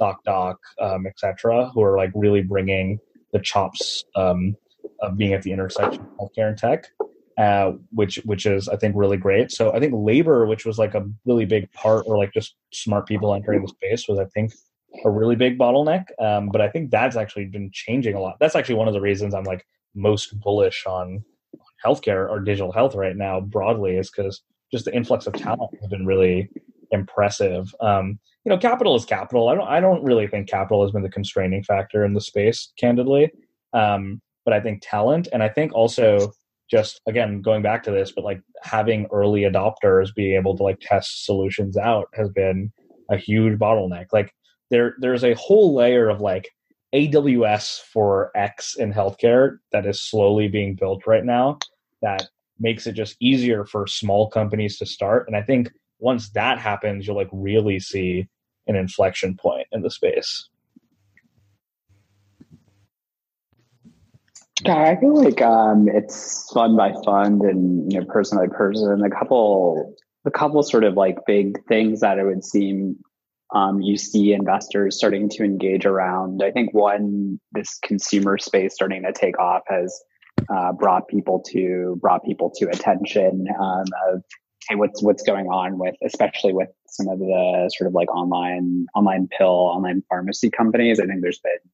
ZocDoc, um, etc., who are like really bringing the chops um, of being at the intersection of healthcare and tech. Uh, which which is I think really great. So I think labor, which was like a really big part, or like just smart people entering the space, was I think a really big bottleneck. Um, but I think that's actually been changing a lot. That's actually one of the reasons I'm like most bullish on healthcare or digital health right now broadly is because just the influx of talent has been really impressive. Um, you know, capital is capital. I don't I don't really think capital has been the constraining factor in the space, candidly. Um, but I think talent and I think also just again going back to this, but like having early adopters be able to like test solutions out has been a huge bottleneck. Like there there's a whole layer of like AWS for X in healthcare that is slowly being built right now. That makes it just easier for small companies to start. And I think once that happens, you'll like really see an inflection point in the space. Yeah, I feel like um, it's fund by fund and you know person by person. A couple, a couple sort of like big things that it would seem um, you see investors starting to engage around. I think one, this consumer space starting to take off has uh, brought people to brought people to attention um, of hey, what's what's going on with, especially with some of the sort of like online online pill, online pharmacy companies. I think there's been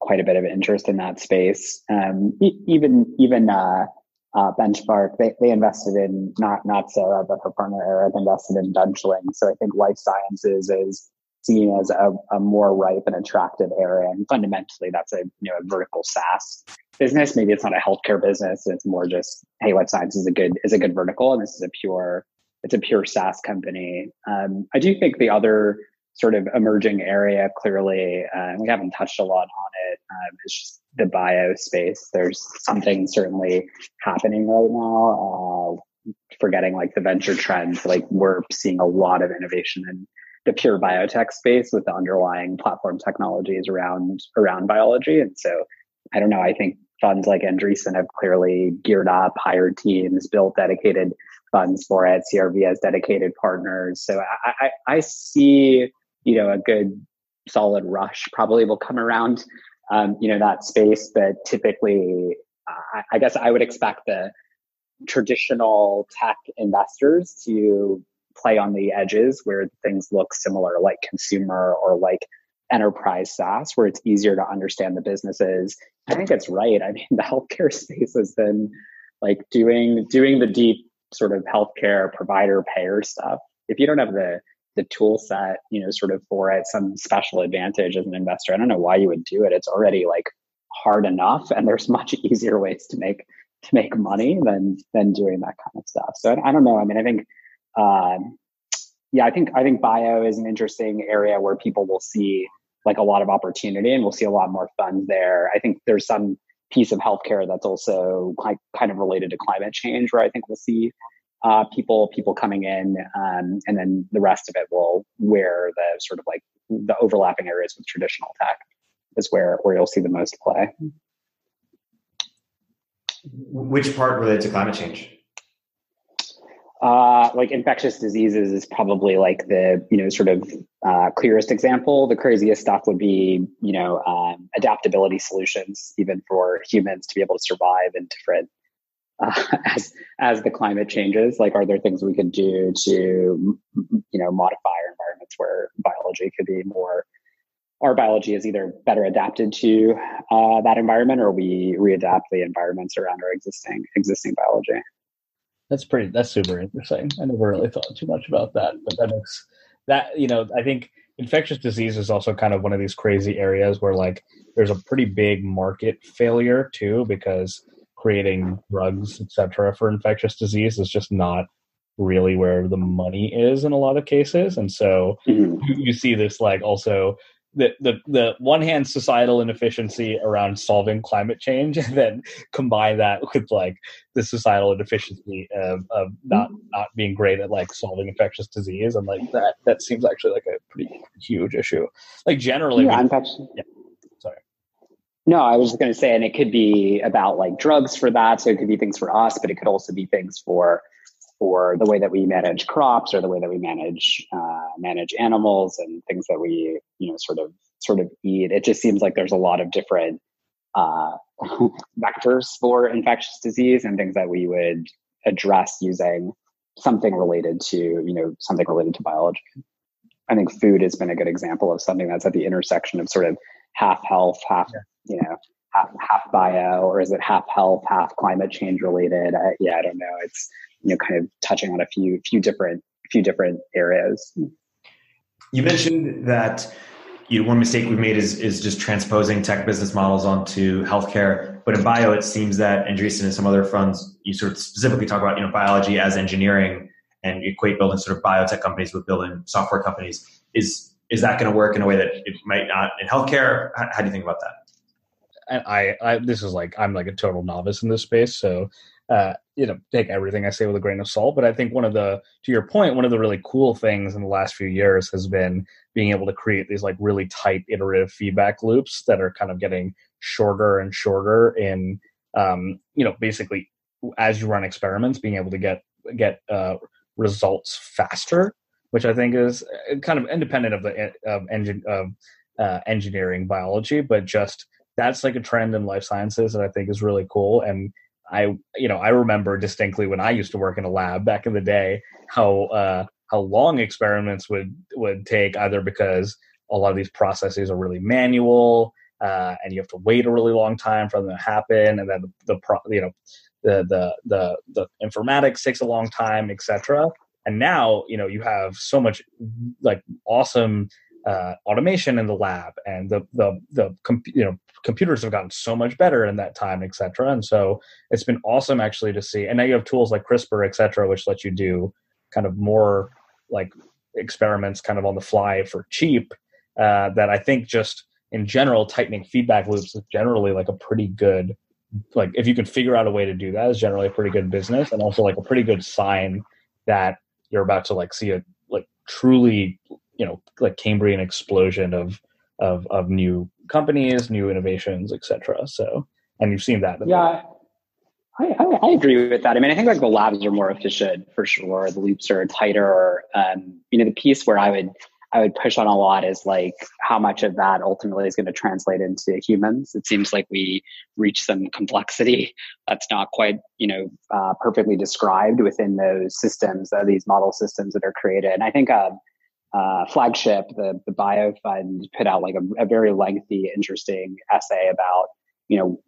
quite a bit of interest in that space. Um, even even uh, uh, Benchmark, they, they invested in not not Sarah, but her partner Eric invested in Benchling. So I think life sciences is seen as a, a, more ripe and attractive area. And fundamentally, that's a you know a vertical SaaS business. Maybe it's not a healthcare business. It's more just hey, life science is a good is a good vertical, and this is a pure it's a pure SaaS company. Um, I do think the other sort of emerging area, clearly, uh, we haven't touched a lot on it, um, is just the bio space. There's something certainly happening right now. Uh, forgetting like the venture trends, like we're seeing a lot of innovation in the pure biotech space with the underlying platform technologies around around biology. And so I don't know, I think funds like Andreessen have clearly geared up, hired teams, built dedicated funds for it. CRV has dedicated partners. So I, I, I see, you know, a good solid rush probably will come around, um, you know, that space. But typically, I, I guess I would expect the traditional tech investors to play on the edges where things look similar, like consumer or like enterprise SaaS, where it's easier to understand the businesses. I think it's right. I mean, the healthcare space has been like doing doing the deep sort of healthcare provider payer stuff. If you don't have the the tool set, you know, sort of for it, some special advantage as an investor, I don't know why you would do it. It's already like hard enough, and there's much easier ways to make to make money than than doing that kind of stuff. So I, I don't know. I mean, I think um, yeah, I think I think bio is an interesting area where people will see like a lot of opportunity and we'll see a lot more funds there. I think there's some piece of healthcare that's also like kind of related to climate change where I think we'll see uh, people people coming in, um, and then the rest of it will where the sort of like the overlapping areas with traditional tech is where where you'll see the most play. Which part related to climate change? Uh, like infectious diseases is probably like the you know sort of uh, clearest example. The craziest stuff would be you know um, adaptability solutions, even for humans to be able to survive in different uh, as as the climate changes. Like, are there things we could do to you know modify our environments where biology could be more our biology is either better adapted to uh, that environment or we readapt the environments around our existing existing biology. That's pretty. That's super interesting. I never really thought too much about that, but that makes that you know. I think infectious disease is also kind of one of these crazy areas where like there's a pretty big market failure too because creating drugs etc for infectious disease is just not really where the money is in a lot of cases and so mm-hmm. you see this like also the, the the one hand societal inefficiency around solving climate change and then combine that with like the societal inefficiency of, of not mm-hmm. not being great at like solving infectious disease and like that that seems actually like a pretty huge issue. Like generally yeah, we, yeah. Sorry. No i was just going to say and it could be about like drugs for that so it could be things for us but it could also be things for for the way that we manage crops or the way that we manage uh, manage animals and things that we you know sort of sort of eat. It just seems like there's a lot of different uh, vectors for infectious disease and things that we would address using something related to you know something related to biology. I think food has been a good example of something that's at the intersection of sort of half health, half you know half half bio, or is it half health, half climate change related? I, yeah, I don't know. It's you know kind of touching on a few few different few different areas. You mentioned that you know, one mistake we've made is is just transposing tech business models onto healthcare. But in bio, it seems that Andreessen and some other funds, you sort of specifically talk about you know biology as engineering and equate building sort of biotech companies with building software companies. Is is that going to work in a way that it might not in healthcare? How, how do you think about that? and I, I this is like I'm like a total novice in this space, so uh, you know, take everything I say with a grain of salt. But I think one of the, to your point, one of the really cool things in the last few years has been being able to create these like really tight iterative feedback loops that are kind of getting shorter and shorter in, um, you know, basically as you run experiments, being able to get get uh, results faster, which I think is uh, kind of independent of the of engine of uh, engineering biology, but just that's like a trend in life sciences that I think is really cool and I you know I remember distinctly when I used to work in a lab back in the day how uh, how long experiments would would take either because a lot of these processes are really manual uh, and you have to wait a really long time for them to happen and then the, the pro, you know the, the the the informatics takes a long time etc and now you know you have so much like awesome uh, automation in the lab and the the the you know computers have gotten so much better in that time etc and so it's been awesome actually to see and now you have tools like crispr etc which let you do kind of more like experiments kind of on the fly for cheap uh, that i think just in general tightening feedback loops is generally like a pretty good like if you can figure out a way to do that is generally a pretty good business and also like a pretty good sign that you're about to like see a like truly you know like Cambrian explosion of of of new companies, new innovations, etc. So, and you've seen that. Yeah, I, I, I, agree with that. I mean, I think like the labs are more efficient for sure. The loops are tighter. Um, you know, the piece where I would I would push on a lot is like how much of that ultimately is going to translate into humans. It seems like we reach some complexity that's not quite, you know, uh, perfectly described within those systems, uh, these model systems that are created. And I think uh, uh, flagship, the the Bio Fund, put out like a, a, very lengthy, interesting essay about you know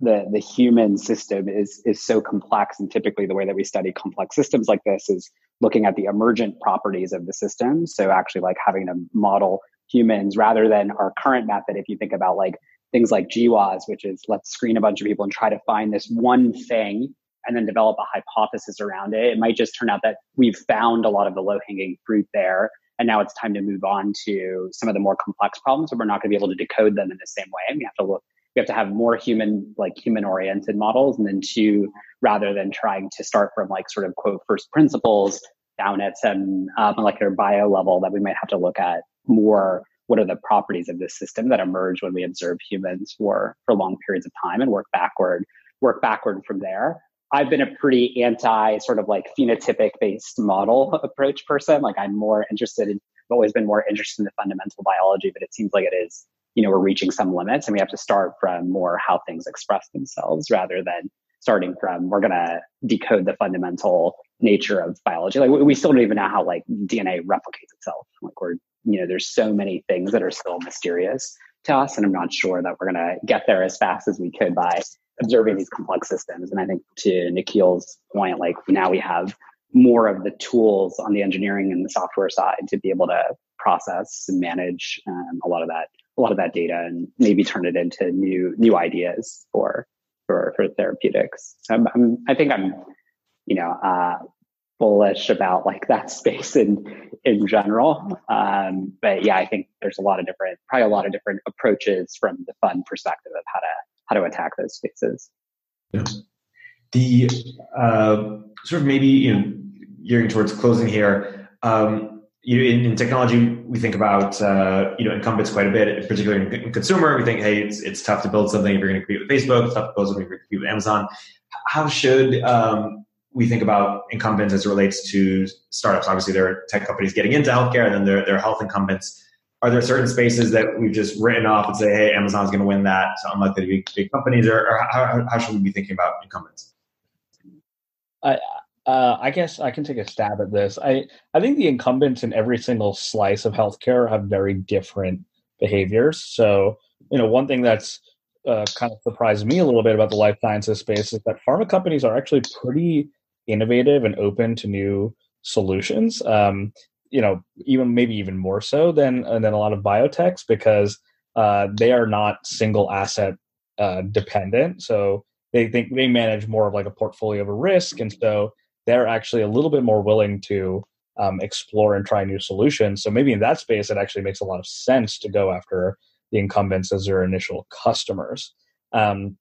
the the human system is is so complex, and typically the way that we study complex systems like this is looking at the emergent properties of the system. So actually, like having to model humans rather than our current method. If you think about like things like GWAS, which is let's screen a bunch of people and try to find this one thing and then develop a hypothesis around it. It might just turn out that we've found a lot of the low hanging fruit there and now it's time to move on to some of the more complex problems, but we're not going to be able to decode them in the same way. And we have to look, we have to have more human, like human oriented models. And then two, rather than trying to start from like sort of quote first principles down at some uh, molecular bio level that we might have to look at more what are the properties of this system that emerge when we observe humans for for long periods of time and work backward work backward from there I've been a pretty anti sort of like phenotypic based model approach person. Like I'm more interested in, I've always been more interested in the fundamental biology, but it seems like it is, you know, we're reaching some limits and we have to start from more how things express themselves rather than starting from we're going to decode the fundamental nature of biology. Like we still don't even know how like DNA replicates itself. Like we're, you know, there's so many things that are still mysterious to us. And I'm not sure that we're going to get there as fast as we could by observing these complex systems. And I think to Nikhil's point, like now we have more of the tools on the engineering and the software side to be able to process and manage um, a lot of that a lot of that data and maybe turn it into new new ideas for for for therapeutics. I'm i think I'm you know uh, bullish about like that space in in general. Um, but yeah, I think there's a lot of different probably a lot of different approaches from the fund perspective of how to how to attack those spaces. Yeah. The uh, sort of maybe you know gearing towards closing here. Um, you know, in, in, technology, we think about uh, you know incumbents quite a bit, particularly in, in, consumer. We think, hey, it's it's tough to build something if you're going to compete with Facebook. It's tough to build something if you're going to compete with Amazon. How should um, we think about incumbents as it relates to startups? Obviously, there are tech companies getting into healthcare, and then there, there are health incumbents are there certain spaces that we've just written off and say, hey, Amazon's going to win that, so unlikely to be big companies, or, or how, how, should we be thinking about incumbents? I, uh, I guess I can take a stab at this. I, I think the incumbents in every single slice of healthcare have very different behaviors. So, you know, one thing that's uh, kind of surprised me a little bit about the life sciences space is that pharma companies are actually pretty innovative and open to new solutions. Um, you know even maybe even more so than uh, than a lot of biotechs because uh, they are not single asset uh, dependent. So they think they manage more of like a portfolio of a risk, and so they're actually a little bit more willing to um, explore and try new solutions. So maybe in that space, it actually makes a lot of sense to go after the incumbents as their initial customers. Um,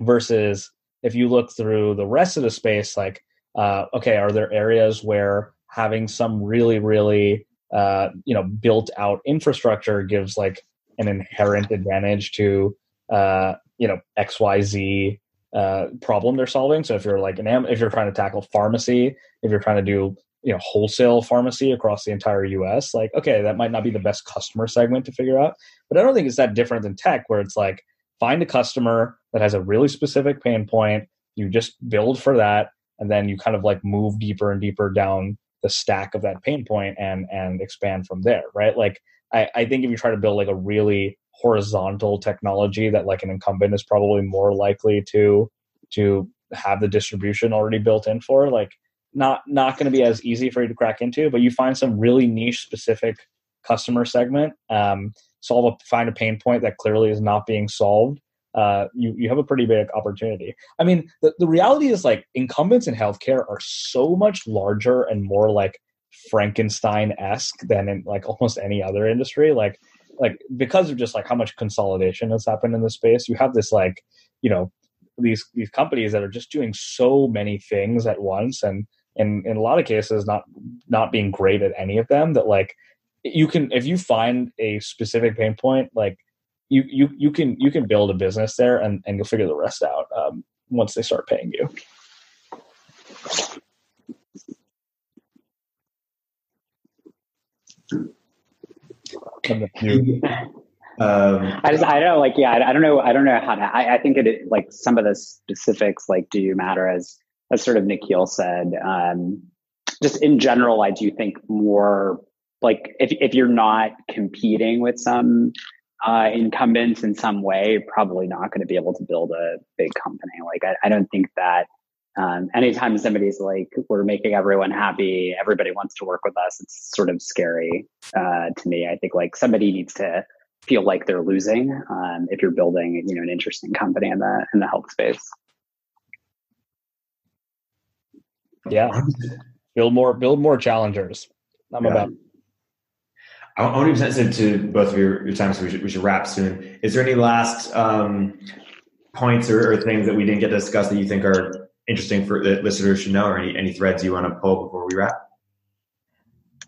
versus if you look through the rest of the space, like, uh, okay, are there areas where having some really, really, uh, you know, built out infrastructure gives like an inherent advantage to, uh, you know, X, Y, Z uh, problem they're solving. So if you're like an, if you're trying to tackle pharmacy, if you're trying to do you know wholesale pharmacy across the entire US like okay that might not be the best customer segment to figure out but I don't think it's that different than tech where it's like find a customer that has a really specific pain point you just build for that and then you kind of like move deeper and deeper down the stack of that pain point and and expand from there right? Like I, I think if you try to build like a really horizontal technology that like an incumbent is probably more likely to to have the distribution already built in for like not not going to be as easy for you to crack into but you find some really niche specific customer segment um, solve a find a pain point that clearly is not being solved uh, you you have a pretty big opportunity. I mean the, the reality is like incumbents in healthcare are so much larger and more like frankenstein-esque than in like almost any other industry. Like like because of just like how much consolidation has happened in the space you have this like you know these these companies that are just doing so many things at once and and in a lot of cases not not being great at any of them that like you can if you find a specific pain point like you you you can you can build a business there and and you'll figure the rest out um, once they start paying you. Um, I just I don't know like yeah I, I don't know I don't know how to I, I think it like some of the specifics like do you matter as as sort of Nikhil said, um, just in general, I do think more like if if you're not competing with some uh, incumbents in some way, probably not going to be able to build a big company. Like I, I don't think that um, anytime somebody's like we're making everyone happy, everybody wants to work with us. It's sort of scary uh, to me. I think like somebody needs to feel like they're losing um, if you're building you know an interesting company in the in the health space. Yeah. build more build more challengers. I'm yeah. about I want to be sensitive to both of your, your time, so we should, we should wrap soon. Is there any last um, points or, or, things that we didn't get to discuss that you think are interesting for the listeners should know, or any, any threads you want to pull before we wrap?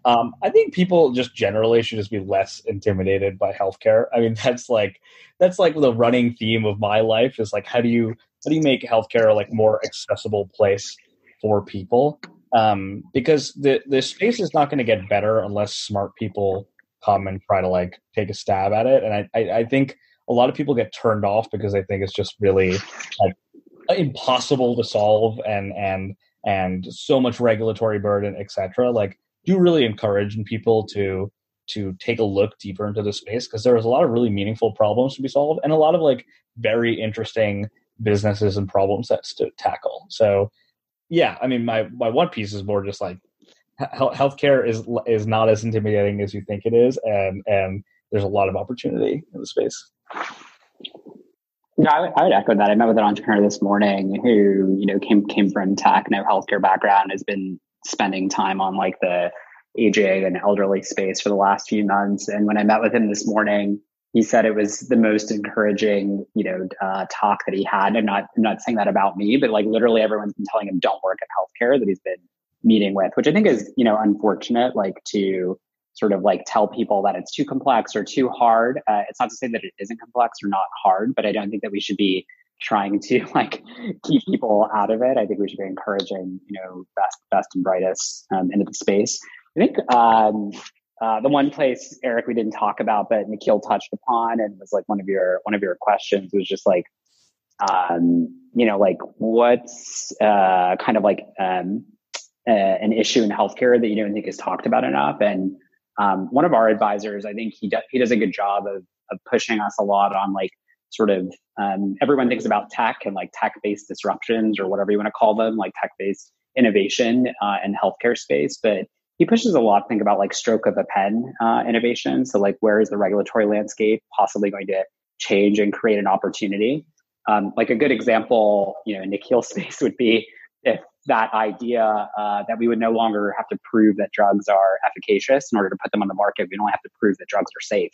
Um, I think people just generally should just be less intimidated by healthcare. I mean, that's like that's like the running theme of my life is like how do you how do you make healthcare like more accessible place for people um, because the the space is not going to get better unless smart people come and try to like take a stab at it. And I, I, I think a lot of people get turned off because they think it's just really like impossible to solve and and and so much regulatory burden, etc. Like, do really encourage people to to take a look deeper into the space because there's a lot of really meaningful problems to be solved and a lot of like very interesting businesses and problem sets to tackle. So yeah, I mean, my my one piece is more just like healthcare is is not as intimidating as you think it is, and and there's a lot of opportunity in the space. Yeah, I would, I would echo that. I met with an entrepreneur this morning who you know came came from tech, no healthcare background, has been spending time on like the AJ and elderly space for the last few months. And when I met with him this morning, he said it was the most encouraging, you know, uh, talk that he had. I'm not, I'm not saying that about me, but like literally everyone's been telling him don't work in healthcare that he's been meeting with, which I think is, you know, unfortunate. Like to sort of like tell people that it's too complex or too hard. Uh, it's not to say that it isn't complex or not hard, but I don't think that we should be trying to like keep people out of it. I think we should be encouraging, you know, best, best and brightest um, into the space. I think um, uh, the one place, Erik, we didn't talk about, but Nikhil touched upon and was like one of your one of your questions was just like, um, you know, like what's uh, kind of like um, uh, an issue in healthcare that you don't think is talked about enough. And um, one of our advisors, I think he does he does a good job of of pushing us a lot on like sort of um, everyone thinks about tech and like tech based disruptions or whatever you want to call them, like tech based innovation uh, in healthcare space, but he pushes a lot think about like stroke of a pen uh, innovation. So like where is the regulatory landscape possibly going to change and create an opportunity? Um, like a good example, you know, in the Nikhil's space would be if that idea uh, that we would no longer have to prove that drugs are efficacious in order to put them on the market. We only have to prove that drugs are safe.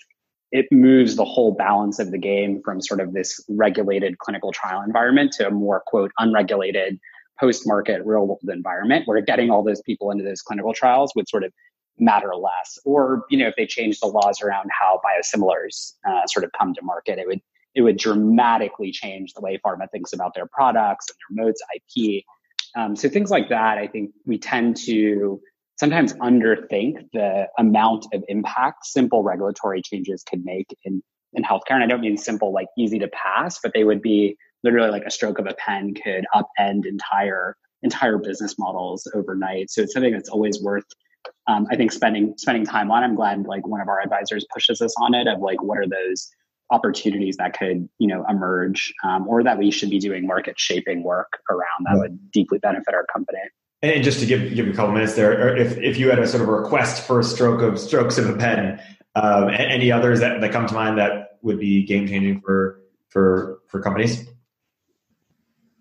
it moves the whole balance of the game from sort of this regulated clinical trial environment to a more quote unregulated post-market real world environment where getting all those people into those clinical trials would sort of matter less or you know if they change the laws around how biosimilars uh, sort of come to market it would it would dramatically change the way pharma thinks about their products and their modes ip um, so things like that i think we tend to sometimes underthink the amount of impact simple regulatory changes can make in in healthcare and i don't mean simple like easy to pass but they would be literally like a stroke of a pen could upend entire entire business models overnight so it's something that's always worth um, I think spending spending time on. I'm glad like one of our advisors pushes us on it of like what are those opportunities that could you know emerge um, or that we should be doing market shaping work around that would deeply benefit our company. And just to give give you a couple minutes there, if if you had a sort of a request for a stroke of strokes of a pen, um, any others that, that come to mind that would be game changing for for for companies?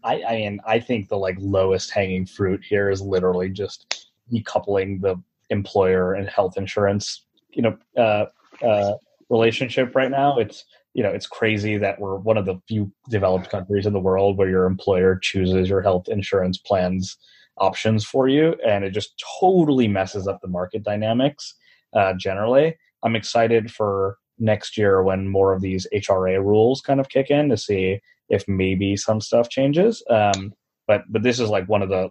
I, I mean, I think the like lowest hanging fruit here is literally just decoupling the employer and health insurance you know uh, uh, relationship right now it's you know it's crazy that we're one of the few developed countries in the world where your employer chooses your health insurance plans options for you and it just totally messes up the market dynamics uh, generally. I'm excited for next year when more of these hra rules kind of kick in to see if maybe some stuff changes um, but but this is like one of the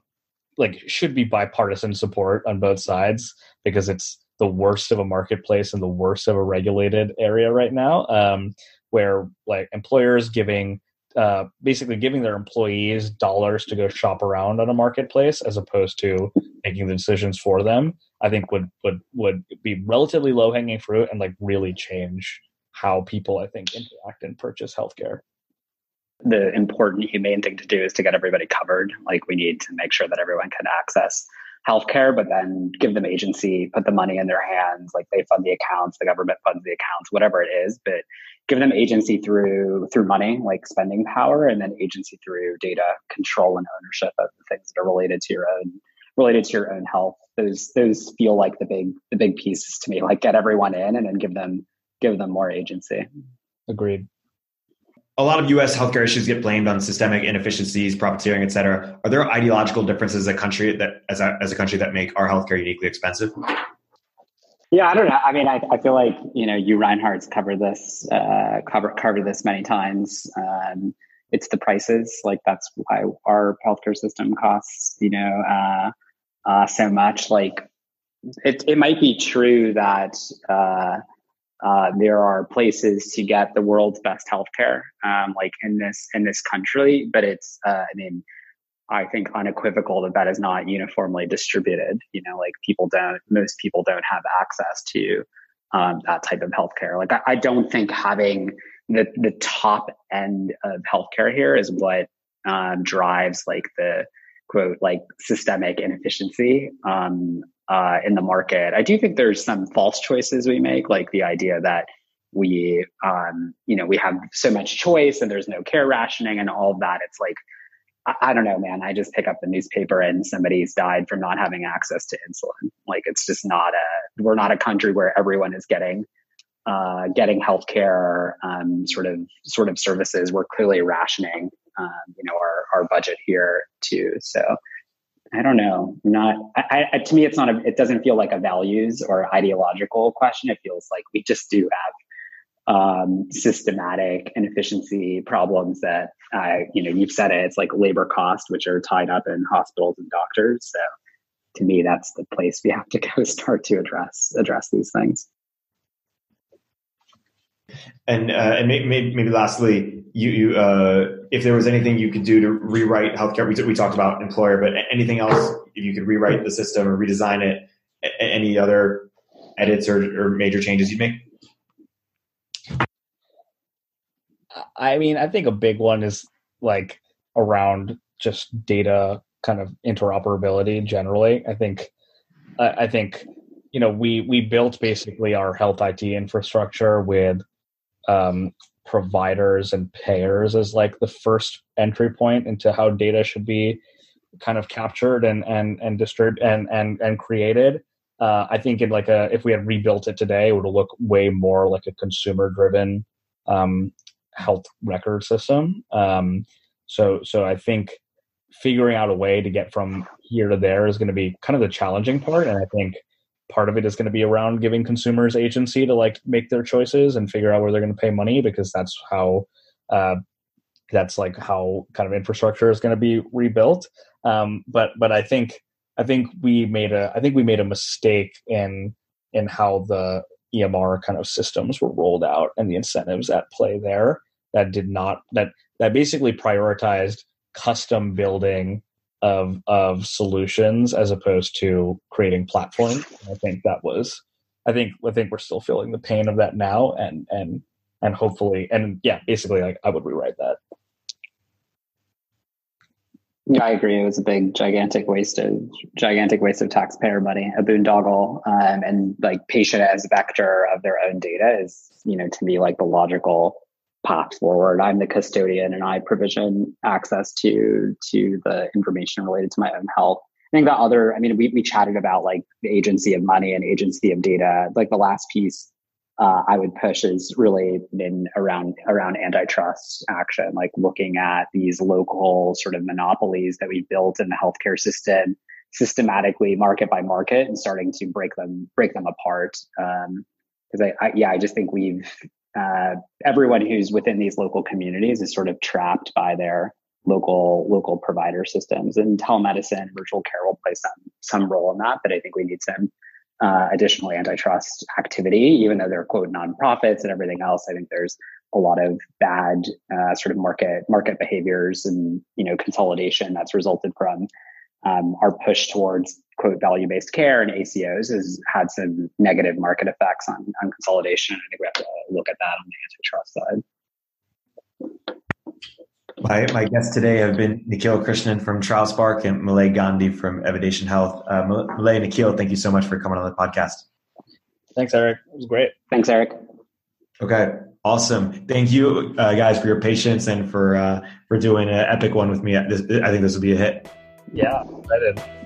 like should be bipartisan support on both sides because it's the worst of a marketplace and the worst of a regulated area right now um, where like employers giving uh, basically giving their employees dollars to go shop around on a marketplace as opposed to making the decisions for them i think would would would be relatively low hanging fruit and like really change how people i think interact and purchase healthcare the important humane thing to do is to get everybody covered. Like we need to make sure that everyone can access healthcare, but then give them agency, put the money in their hands, like they fund the accounts, the government funds the accounts, whatever it is, but give them agency through through money, like spending power, and then agency through data control and ownership of the things that are related to your own related to your own health. Those those feel like the big the big pieces to me. Like get everyone in and then give them give them more agency. Agreed a lot of U.S. healthcare issues get blamed on systemic inefficiencies, profiteering, et cetera. Are there ideological differences as a country that, as a, as a country, that make our healthcare uniquely expensive? Yeah, I don't know. I mean, I, I feel like you know, Uwe Reinhardt's covered this, uh, cover covered this many times. Um, it's the prices. Like that's why our healthcare system costs, you know, uh, uh, so much. Like it, it might be true that uh, there are places to get the world's best healthcare, um, like in this in this country. But it's, uh, I mean, I think unequivocal that that is not uniformly distributed. You know, like people don't, most people don't have access to um, that type of healthcare. Like I, I don't think having the the top end of healthcare here is what um, drives like the quote like systemic inefficiency um, uh, in the market. I do think there's some false choices we make, like the idea that we, um, you know, we have so much choice and there's no care rationing and all of that. It's like, I, I, don't know, man. I just pick up the newspaper and somebody's died from not having access to insulin. Like, it's just not a, we're not a country where everyone is getting, uh, getting healthcare, um, sort of, sort of services. We're clearly rationing, um, you know, our, our budget here too. So, I don't know. Not I, I, to me, it's not a. It doesn't feel like a values or ideological question. It feels like we just do have um, systematic inefficiency problems that uh, you know you've said it. It's like labor costs, which are tied up in hospitals and doctors. So to me, that's the place we have to go start to address address these things. And uh, and maybe, maybe lastly, you, you uh, if there was anything you could do to rewrite healthcare, we, we talked about employer, but anything else, if you could rewrite the system or redesign it, any other edits or, or major changes you'd make? I mean, I think a big one is like around just data kind of interoperability generally. I think, I think, you know, we we built basically our health IT infrastructure with um, providers and payers as like the first entry point into how data should be kind of captured and and and distributed and and and created Uh, I think in like a if we had rebuilt it today, it would look way more like a consumer driven um, health record system. Um, so so I think figuring out a way to get from here to there is going to be kind of the challenging part, and I think part of it is going to be around giving consumers agency to like make their choices and figure out where they're going to pay money because that's how uh, that's like how kind of infrastructure is going to be rebuilt. Um, but but I think I think we made a I think we made a mistake in in how the EMR kind of systems were rolled out and the incentives at play there that did not that that basically prioritized custom building of of solutions as opposed to creating platforms. I think that was I think I think we're still feeling the pain of that now and and and hopefully and yeah, basically like I would rewrite that. Yeah, I agree. It was a big, gigantic waste of gigantic waste of taxpayer money, a boondoggle, um, and like patient as vector of their own data is, you know, to me like the logical path forward. I'm the custodian, and I provision access to to the information related to my own health. I think the other, I mean, we we chatted about like the agency of money and agency of data. Like the last piece uh, I would push is really in around around antitrust action, like looking at these local sort of monopolies that we built in the healthcare system systematically, market by market, and starting to break them break them apart. Because um, I, I, yeah, I just think we've uh, everyone who's within these local communities is sort of trapped by their local local provider systems, and telemedicine, virtual care will play some some role in that. But I think we need some uh, additional antitrust activity, even though they're quote nonprofits and everything else. I think there's a lot of bad uh, sort of market market behaviors and you know consolidation that's resulted from um, our push towards quote value based care and ACOs has had some negative market effects on on consolidation. I think we have to look at that on the antitrust side. My, my guests today have been Nikhil Krishnan from TrialSpark and Malay Gandhi from Evidation Health. Uh, Malay, Nikhil, thank you so much for coming on the podcast. Thanks, Erik. It was great. Thanks, Erik. Okay, awesome. Thank you, uh, guys, for your patience and for uh, for doing an epic one with me. I think this will be a hit. Yeah, excited.